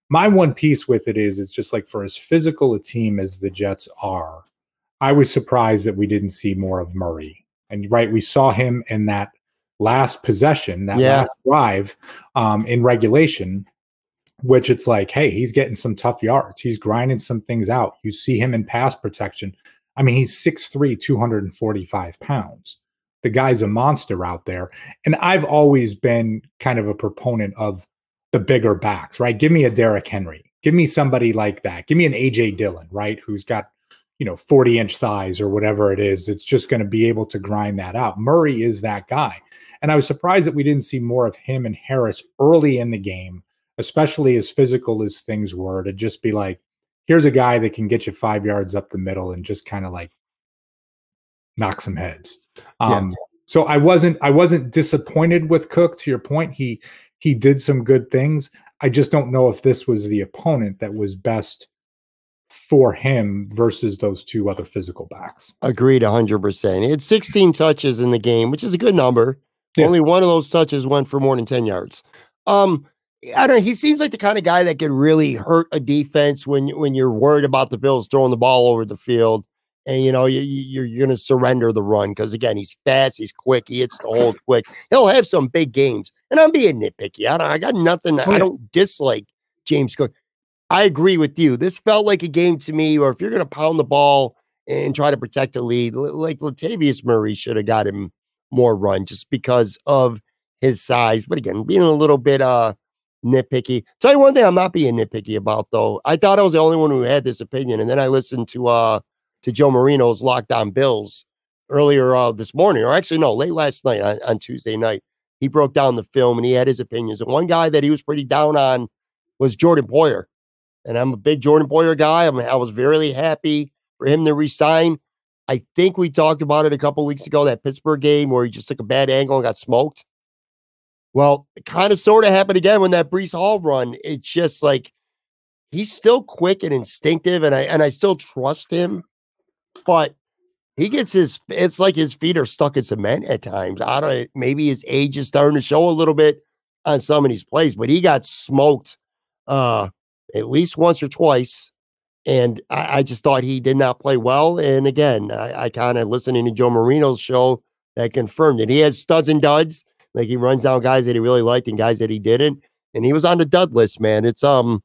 S3: My one piece with it is it's just like for as physical a team as the Jets are, I was surprised that we didn't see more of Murray. And right, we saw him in that last possession, that yeah. last drive um, in regulation which it's like, hey, he's getting some tough yards. He's grinding some things out. You see him in pass protection. I mean, he's 6'3, 245 pounds. The guy's a monster out there. And I've always been kind of a proponent of the bigger backs, right? Give me a Derrick Henry. Give me somebody like that. Give me an AJ Dillon, right? Who's got, you know, 40 inch thighs or whatever it is that's just going to be able to grind that out. Murray is that guy. And I was surprised that we didn't see more of him and Harris early in the game especially as physical as things were, to just be like, here's a guy that can get you five yards up the middle and just kind of like knock some heads. Um, yeah. So I wasn't I wasn't disappointed with Cook. To your point, he he did some good things. I just don't know if this was the opponent that was best for him versus those two other physical backs.
S2: Agreed 100%. He had 16 touches in the game, which is a good number. Yeah. Only one of those touches went for more than 10 yards. Um, I don't know. He seems like the kind of guy that could really hurt a defense when when you're worried about the Bills throwing the ball over the field, and you know you, you're you're going to surrender the run because again he's fast, he's quick, he hits the hole quick. He'll have some big games, and I'm being nitpicky. I don't. I got nothing. I don't dislike James Cook. I agree with you. This felt like a game to me, or if you're going to pound the ball and try to protect the lead. Like Latavius Murray should have got him more run just because of his size. But again, being a little bit uh nitpicky. Tell you one thing I'm not being nitpicky about though. I thought I was the only one who had this opinion. And then I listened to uh to Joe Marino's Locked On Bills earlier uh, this morning, or actually no, late last night on, on Tuesday night. He broke down the film and he had his opinions. And one guy that he was pretty down on was Jordan Poyer. And I'm a big Jordan Poyer guy. I, I was very happy for him to resign. I think we talked about it a couple weeks ago, that Pittsburgh game where he just took a bad angle and got smoked. Well, it kind of sort of happened again when that Breece Hall run. It's just like he's still quick and instinctive, and I and I still trust him, but he gets his it's like his feet are stuck in cement at times. I don't maybe his age is starting to show a little bit on some of these plays, but he got smoked uh at least once or twice. And I, I just thought he did not play well. And again, I, I kind of listening to Joe Marino's show that confirmed it. He has studs and duds. Like he runs down guys that he really liked and guys that he didn't. And he was on the dud list, man. It's um,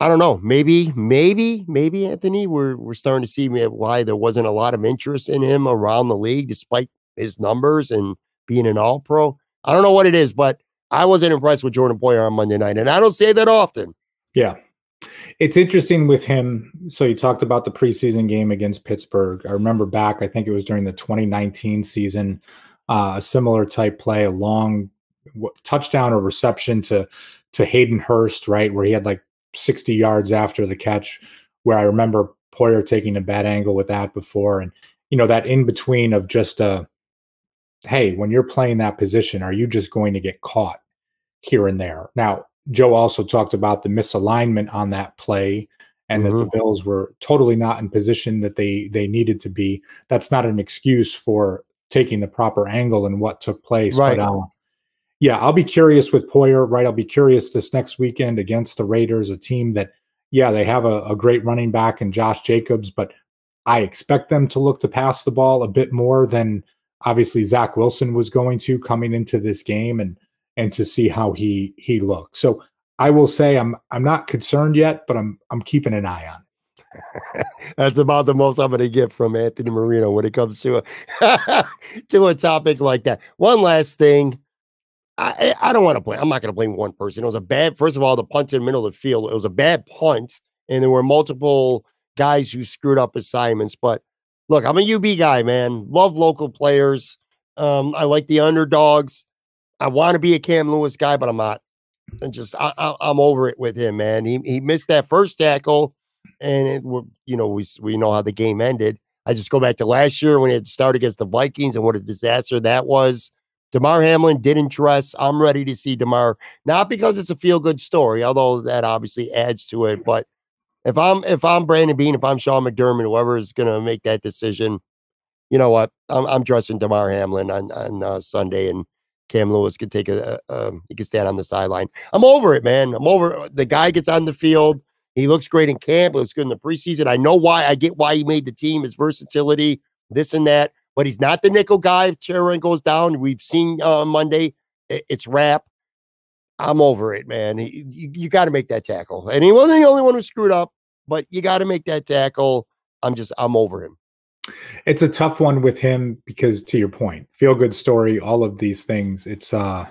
S2: I don't know. Maybe, maybe, maybe Anthony, we're we're starting to see why there wasn't a lot of interest in him around the league, despite his numbers and being an all pro. I don't know what it is, but I wasn't impressed with Jordan Poyer on Monday night. And I don't say that often.
S3: Yeah. It's interesting with him. So you talked about the preseason game against Pittsburgh. I remember back, I think it was during the 2019 season uh, a similar type play, a long w- touchdown or reception to to Hayden Hurst, right, where he had like 60 yards after the catch. Where I remember Poyer taking a bad angle with that before, and you know that in between of just a uh, hey, when you're playing that position, are you just going to get caught here and there? Now, Joe also talked about the misalignment on that play and mm-hmm. that the Bills were totally not in position that they they needed to be. That's not an excuse for taking the proper angle and what took place.
S2: Right. But, uh,
S3: yeah, I'll be curious with Poyer, right? I'll be curious this next weekend against the Raiders, a team that, yeah, they have a, a great running back in Josh Jacobs, but I expect them to look to pass the ball a bit more than obviously Zach Wilson was going to coming into this game and and to see how he he looks. So I will say I'm I'm not concerned yet, but I'm I'm keeping an eye on
S2: That's about the most I'm going to get from Anthony Marino when it comes to a to a topic like that. One last thing. I, I don't want to blame. I'm not going to blame one person. It was a bad. First of all, the punt in the middle of the field. It was a bad punt, and there were multiple guys who screwed up assignments. But look, I'm a UB guy, man. Love local players. Um, I like the underdogs. I want to be a Cam Lewis guy, but I'm not. And just I, i'm over it with him, man. He he missed that first tackle and it, you know we we know how the game ended. I just go back to last year when it started against the Vikings and what a disaster that was. Damar Hamlin didn't dress. I'm ready to see Damar, not because it's a feel good story, although that obviously adds to it. But if I'm if I'm Brandon Beane, if I'm Sean McDermott, whoever is going to make that decision, you know what? I'm, I'm dressing Damar Hamlin on on uh, Sunday, and Cam Lewis could take a, a, a he could stand on the sideline. I'm over it, man. I'm over. The guy gets on the field. He looks great in camp. Looks good in the preseason. I know why. I get why he made the team. His versatility, this and that. But he's not the nickel guy. If Taron goes down, we've seen uh, Monday. It's wrap. I'm over it, man. You, you got to make that tackle. And he wasn't the only one who screwed up, but you got to make that tackle. I'm just, I'm over him.
S3: It's a tough one with him because, to your point, feel good story, all of these things. It's, uh,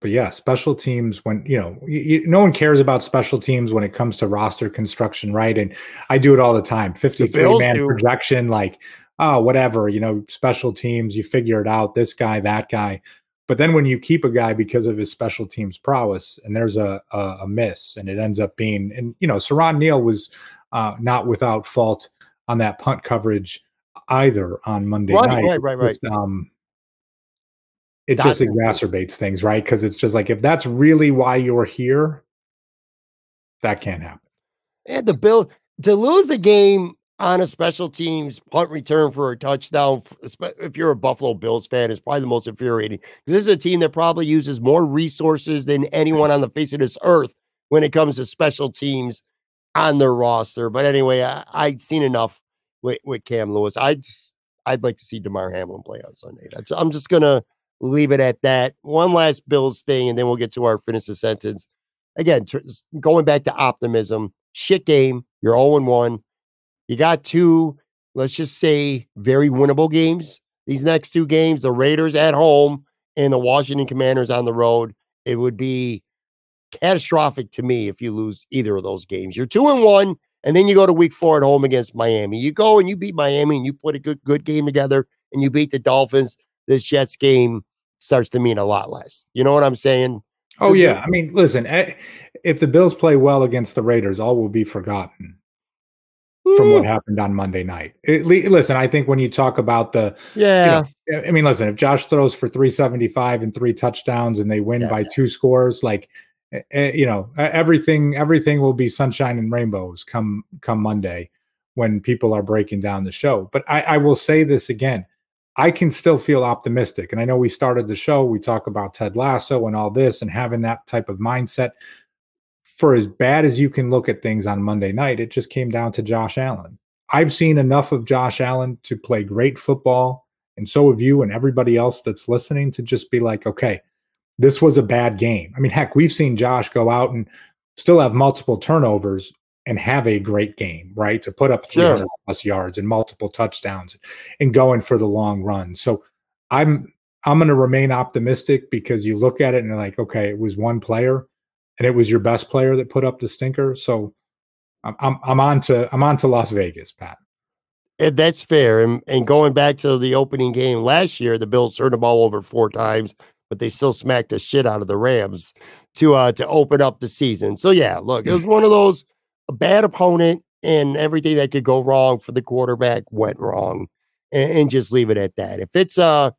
S3: but yeah, special teams when you know you, no one cares about special teams when it comes to roster construction, right? And I do it all the time. Fifty-three man do. projection, like oh whatever, you know, special teams. You figure it out. This guy, that guy. But then when you keep a guy because of his special teams prowess, and there's a a, a miss, and it ends up being, and you know, Siran Neal was uh, not without fault on that punt coverage either on Monday
S2: right,
S3: night.
S2: Right, right, right.
S3: Um, it that just exacerbates things, right? Because it's just like if that's really why you're here, that can't happen.
S2: And the bill to lose a game on a special teams punt return for a touchdown, if you're a Buffalo Bills fan, is probably the most infuriating. Because this is a team that probably uses more resources than anyone on the face of this earth when it comes to special teams on their roster. But anyway, I, I'd seen enough with, with Cam Lewis. I'd I'd like to see Damar Hamlin play on Sunday. That's, I'm just gonna leave it at that. One last Bills thing, and then we'll get to our finish the sentence. Again, t- going back to optimism, shit game. You're 0 1. You got two, let's just say, very winnable games. These next two games, the Raiders at home and the Washington Commanders on the road. It would be catastrophic to me if you lose either of those games. You're two and one, and then you go to week four at home against Miami. You go and you beat Miami and you put a good good game together and you beat the Dolphins. This Jets game starts to mean a lot less. You know what I'm saying?
S3: Oh yeah, I mean, listen, eh, if the Bills play well against the Raiders, all will be forgotten from what happened on Monday night. It, listen, I think when you talk about the
S2: yeah,
S3: you know, I mean, listen, if Josh throws for 375 and three touchdowns and they win yeah, by yeah. two scores, like uh, you know, everything everything will be sunshine and rainbows come come Monday when people are breaking down the show. But I, I will say this again. I can still feel optimistic. And I know we started the show, we talk about Ted Lasso and all this and having that type of mindset for as bad as you can look at things on Monday night, it just came down to Josh Allen. I've seen enough of Josh Allen to play great football. And so have you and everybody else that's listening to just be like, okay, this was a bad game. I mean, heck, we've seen Josh go out and still have multiple turnovers and have a great game, right? To put up 300 sure. plus yards and multiple touchdowns and going for the long run. So I'm I'm going to remain optimistic because you look at it and you're like, okay, it was one player and it was your best player that put up the stinker. So I'm I'm, I'm on to I'm on to Las Vegas, Pat.
S2: And that's fair. And and going back to the opening game last year, the Bills turned the ball over four times, but they still smacked the shit out of the Rams to uh to open up the season. So yeah, look, it was one of those a bad opponent and everything that could go wrong for the quarterback went wrong. And, and just leave it at that. If it's uh,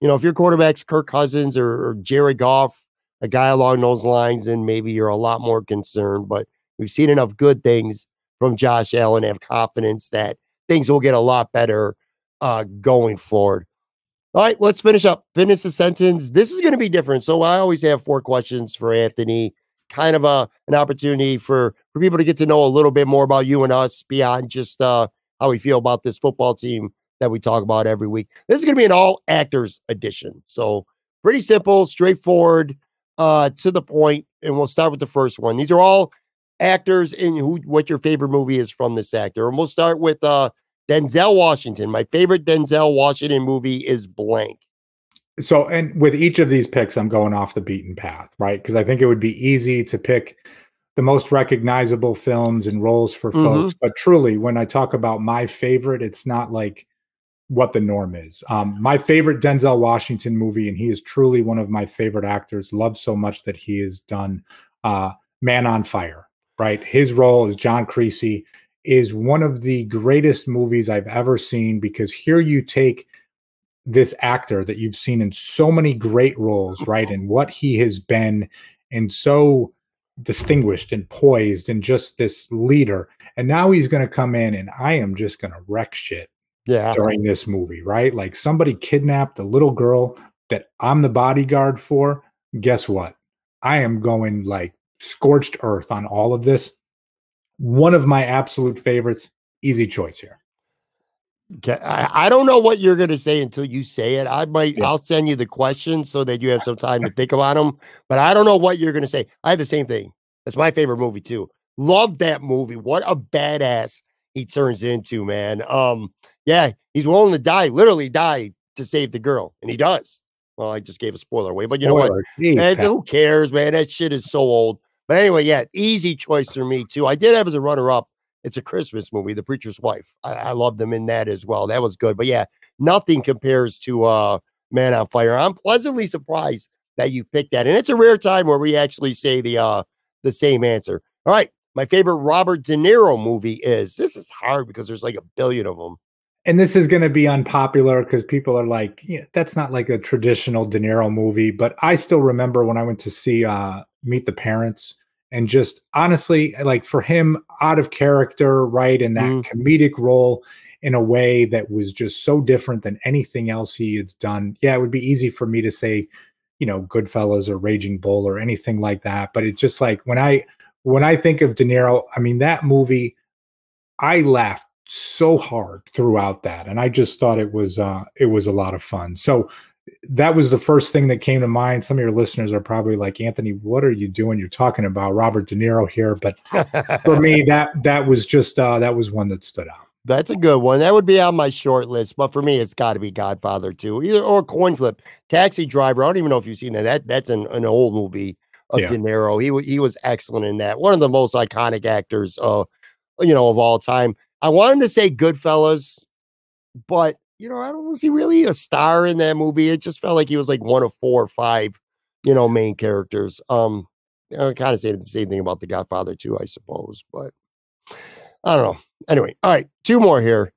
S2: you know, if your quarterback's Kirk Cousins or, or Jared Goff, a guy along those lines, and maybe you're a lot more concerned. But we've seen enough good things from Josh Allen, have confidence that things will get a lot better uh, going forward. All right, let's finish up. Finish the sentence. This is going to be different. So I always have four questions for Anthony. Kind of a an opportunity for for people to get to know a little bit more about you and us beyond just uh, how we feel about this football team that we talk about every week. This is going to be an all actors edition. So pretty simple, straightforward uh, to the point, and we'll start with the first one. These are all actors in who what your favorite movie is from this actor. And we'll start with uh, Denzel Washington. My favorite Denzel Washington movie is blank.
S3: So, and with each of these picks, I'm going off the beaten path, right? Because I think it would be easy to pick the most recognizable films and roles for mm-hmm. folks. But truly, when I talk about my favorite, it's not like what the norm is. Um, my favorite Denzel Washington movie, and he is truly one of my favorite actors. Love so much that he has done uh, Man on Fire. Right, his role as John Creasy is one of the greatest movies I've ever seen because here you take this actor that you've seen in so many great roles, right, and what he has been, and so distinguished and poised and just this leader. And now he's going to come in and I am just going to wreck shit
S2: yeah.
S3: during this movie, right? Like somebody kidnapped a little girl that I'm the bodyguard for. Guess what? I am going like scorched earth on all of this. One of my absolute favorites, easy choice here.
S2: Okay. I, I don't know what you're going to say until you say it. I might, yeah. I'll send you the questions so that you have some time to think about them, but I don't know what you're going to say. I have the same thing. That's my favorite movie too. Love that movie. What a badass he turns into, man. Um, yeah, he's willing to die, literally die to save the girl, and he does. Well, I just gave a spoiler away, but you spoiler. know what? Jeez, who cares, man? That shit is so old. But anyway, yeah, easy choice for me too. I did have as a runner up. It's a Christmas movie, The Preacher's Wife. I, I loved him in that as well. That was good. But yeah, nothing compares to uh Man on Fire. I'm pleasantly surprised that you picked that. And it's a rare time where we actually say the uh the same answer. All right. My favorite Robert De Niro movie is this is hard because there's like a billion of them
S3: and this is going to be unpopular because people are like, yeah, that's not like a traditional De Niro movie. But I still remember when I went to see uh, Meet the Parents, and just honestly, like for him, out of character, right, in that mm. comedic role in a way that was just so different than anything else he has done. Yeah, it would be easy for me to say, you know, Goodfellas or Raging Bull or anything like that. But it's just like when I when I think of De Niro, I mean that movie, I laughed so hard throughout that and i just thought it was uh it was a lot of fun so that was the first thing that came to mind some of your listeners are probably like anthony what are you doing you're talking about robert de niro here but for me that that was just uh that was one that stood out
S2: That's a good one. That would be on my short list, but for me, it's got to be Godfather too, either or Coin Flip, Taxi Driver. I don't even know if you've seen that. That that's an, an old movie of
S3: Yeah.
S2: De Niro. He he was excellent in that. One of the most iconic actors, uh, you know, of all time. I wanted to say Goodfellas, but you know, I don't was he really a star in that movie? It just felt like he was like one of four or five, you know, main characters. Um, I kind of say the same thing about The Godfather too, I suppose, but I don't know. Anyway, all right, two more here.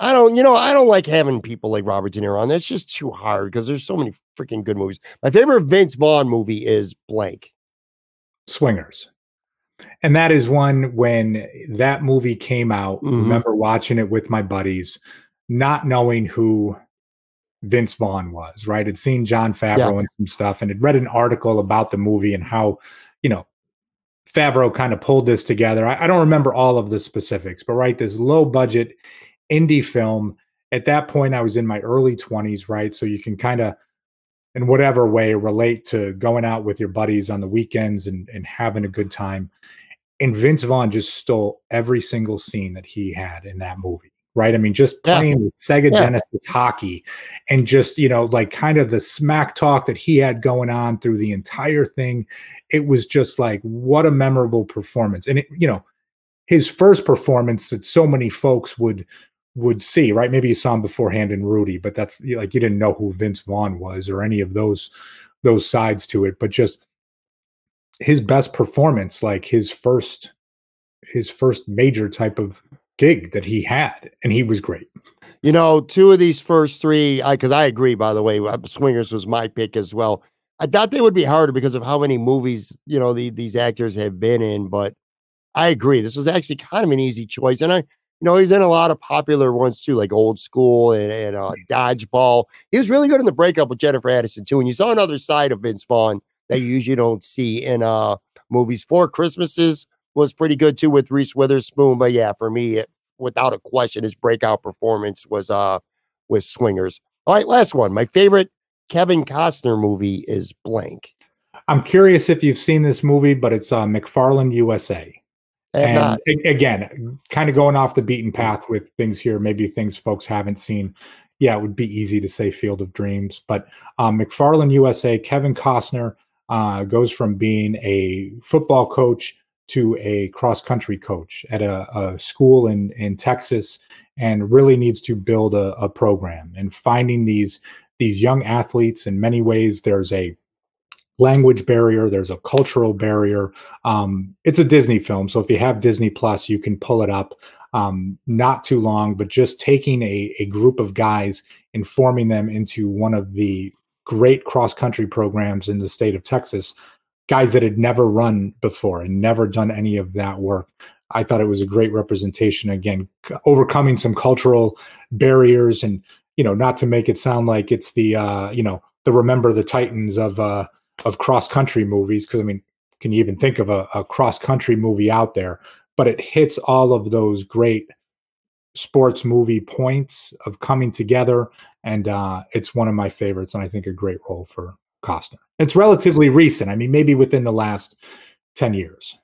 S2: I don't, you know, I don't like having people like Robert De Niro on. That's just too hard because there's so many freaking good movies. My favorite Vince Vaughn movie is blank.
S3: Swingers. And that is one when that movie came out.
S2: Mhm.
S3: Remember watching it with my buddies, not knowing who Vince Vaughn was, right? Had seen Jon Favreau and some stuff and had read an article about the movie and how, you know, Favreau kind of pulled this together. I, I don't remember all of the specifics, but right, this low budget indie film. At that point, I was in my early 20s, right? So you can kind of in whatever way relate to going out with your buddies on the weekends and, and having a good time. And Vince Vaughn just stole every single scene that he had in that movie. Right. I mean, just playing with Sega
S2: Yeah.
S3: Genesis hockey and just, you know, like kind of the smack talk that he had going on through the entire thing. It was just like, what a memorable performance. And, it, you know, his first performance that so many folks would would see, right? Maybe you saw him beforehand in Rudy, but that's like you didn't know who Vince Vaughn was or any of those those sides to it. But just his best performance, like his first his first major type of gig that he had, and he was great.
S2: You know, two of these first three, I because I agree. By the way, uh, Swingers was my pick as well. I thought they would be harder because of how many movies you know the, these actors have been in, but I agree. This was actually kind of an easy choice, and I, you know, he's in a lot of popular ones too, like Old School and, and uh, Dodgeball. He was really good in the breakup with Jennifer Aniston too, and you saw another side of Vince Vaughn that you usually don't see in uh movies. Four Christmases was pretty good too with Reese Witherspoon, but yeah, for me, it, without a question, his breakout performance was uh with Swingers. All right, last one. My favorite Kevin Costner movie is blank.
S3: I'm curious if you've seen this movie, but it's uh, McFarland USA. And a- again, kind of going off the beaten path with things here, maybe things folks haven't seen. Yeah, it would be easy to say Field of Dreams, but um, McFarland USA, Kevin Costner uh, goes from being a football coach to a cross country coach at a, a school in in Texas, and really needs to build a, a program and finding these these young athletes. In many ways, there's a language barrier there's a cultural barrier um, it's a disney film so if you have disney plus you can pull it up um, not too long but just taking a, a group of guys and forming them into one of the great cross country programs in the state of texas guys that had never run before and never done any of that work i thought it was a great representation again overcoming some cultural barriers and you know not to make it sound like it's the uh you know the remember the titans of uh of cross country movies because I mean, can you even think of a, a cross country movie out there? But it hits all of those great sports movie points of coming together, and uh, it's one of my favorites, and I think a great role for Costner. It's relatively recent. I mean, maybe within the last ten years.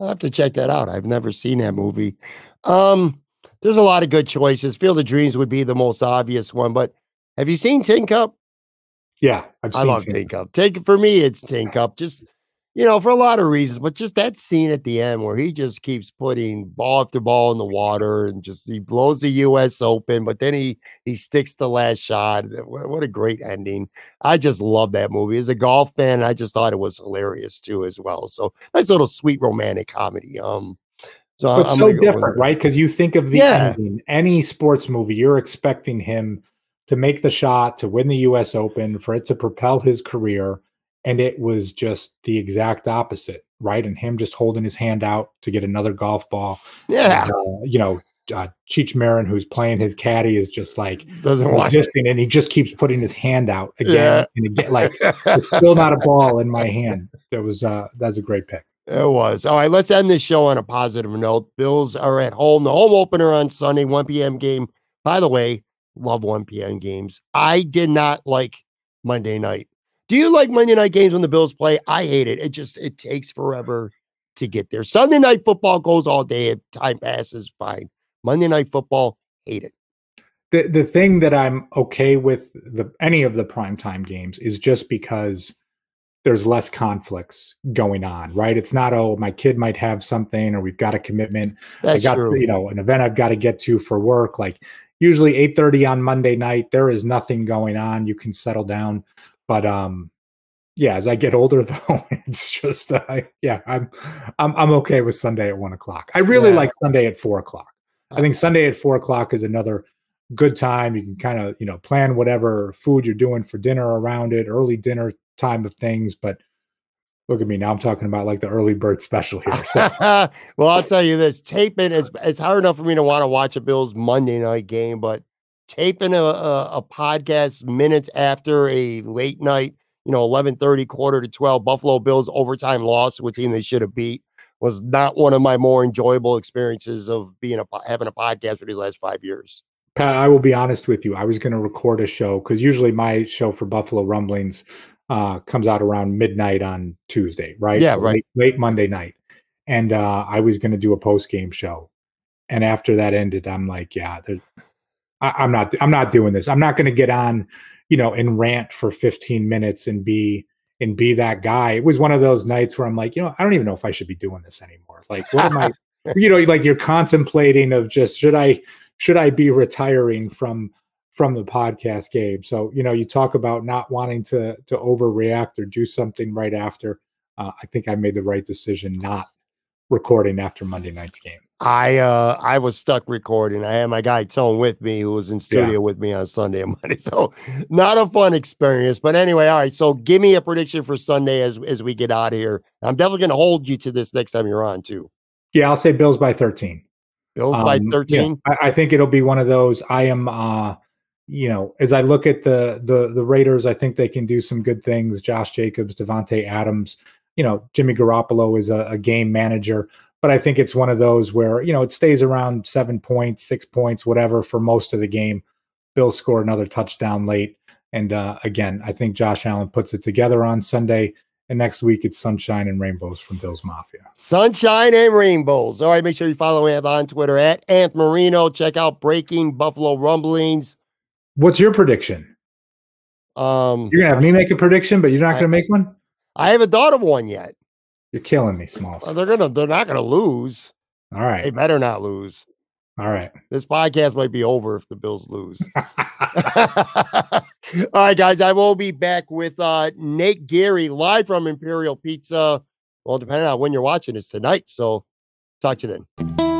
S2: I'll have to check that out. I've never seen that movie. Um, there's a lot of good choices. Field of Dreams would be the most obvious one, but have you seen Tin Cup?
S3: Yeah, I've
S2: I love
S3: Tin
S2: Tin Cup. Take for me, it's Tin Cup. Just you know, for a lot of reasons, but just that scene at the end where he just keeps putting ball after ball in the water and just he blows the U.S. Open, but then he he sticks the last shot. What, a great ending! I just love that movie. As a golf fan, I just thought it was hilarious too, as well. So nice little sweet romantic comedy. Um, so
S3: but
S2: I'm
S3: so
S2: gonna go with
S3: different, right? Because you think of the
S2: Yeah.
S3: ending, any sports movie, you're expecting him to make the shot, to win the U.S. Open, for it to propel his career, and it was just the exact opposite, right? And him just holding his hand out to get another golf ball.
S2: Yeah,
S3: And, uh, you know, uh, Cheech Marin, who's playing his caddy, is just like
S2: doesn't
S3: resisting, and he just keeps putting his hand out again
S2: Yeah.
S3: and again. Like still not a ball in my hand. That was uh, that's a great pick.
S2: It was. All right, let's end this show on a positive note. Bills are at home. The home opener on Sunday, 1 p.m. game. By the way, love 1 p.m. games. I did not like Monday night. Do you like Monday night games when the Bills play? I hate it. It just it takes forever to get there. Sunday night football goes all day. If time passes, fine. Monday night football hate it.
S3: The the thing that I'm okay with the any of the primetime games is just because there's less conflicts going on, right? It's not oh my kid might have something or we've got a commitment.
S2: That's
S3: I got
S2: true.
S3: you know an event I've got to get to for work. Like usually 8:30 on Monday night, there is nothing going on. You can settle down, but um yeah, as I get older though, it's just uh, yeah, I'm I'm I'm okay with Sunday at one o'clock. I really
S2: Yeah.
S3: like Sunday at four o'clock. I think Sunday at four o'clock is another good time. You can kind of you know plan whatever food you're doing for dinner around it, early dinner time of things. But look at me now, I'm talking about like the early bird special here. So
S2: well, I'll tell you this: taping it's it's hard enough for me to want to watch a Bills Monday night game, but taping a, a, a podcast minutes after a late night, you know, eleven thirty, quarter to twelve Buffalo Bills overtime loss, which team they should have beat, was not one of my more enjoyable experiences of being a having a podcast for these last five years.
S3: Pat, I will be honest with you. I was going to record a show because usually my show for Buffalo Rumblings uh, comes out around midnight on Tuesday, right?
S2: Yeah, right.
S3: Late, late Monday night, and uh, I was going to do a post game show. And after that ended, I'm like, yeah, I, I'm not, I'm not doing this. I'm not going to get on, you know, and rant for 15 minutes and be and be that guy. It was one of those nights where I'm like, you know, I don't even know if I should be doing this anymore. Like, what am I? you know, like you're contemplating of just should I should I be retiring from from the podcast game? So you know, you talk about not wanting to to overreact or do something right after. Uh, I think I made the right decision not recording after Monday night's game.
S2: I uh I was stuck recording. I had my guy Tone with me who was in studio with me on Sunday and Monday. So not a fun experience. But anyway, all right. So give me a prediction for Sunday as as we get out of here. I'm definitely gonna hold you to this next time you're on too.
S3: Yeah, I'll say Bills by 13.
S2: Bills by
S3: Um, yeah,
S2: 13.
S3: I, I think it'll be one of those. I am, uh, you know, as I look at the the the Raiders, I think they can do some good things. Josh Jacobs, Davante Adams, you know, Jimmy Garoppolo is a, a game manager, but I think it's one of those where you know it stays around seven points, six points, whatever for most of the game. Bills score another touchdown late, and uh, again, I think Josh Allen puts it together on Sunday. And next week it's sunshine and rainbows from Bills Mafia.
S2: Sunshine and rainbows. All right, make sure you follow him on Twitter at Anth Marino. Check out Breaking Buffalo Rumblings.
S3: What's your prediction?
S2: Um,
S3: You're gonna have me make a prediction, but you're not
S2: I-
S3: gonna make one.
S2: I haven't thought of one yet.
S3: You're killing me, Smalls.
S2: Well, they're gonna, they're not gonna lose.
S3: All right,
S2: They better not lose.
S3: all right.
S2: This podcast might be over if the Bills lose. All right, guys. I will be back with uh, Nate Geary live from Imperial Pizza. Well, depending on when you're watching it's tonight. So talk to you then.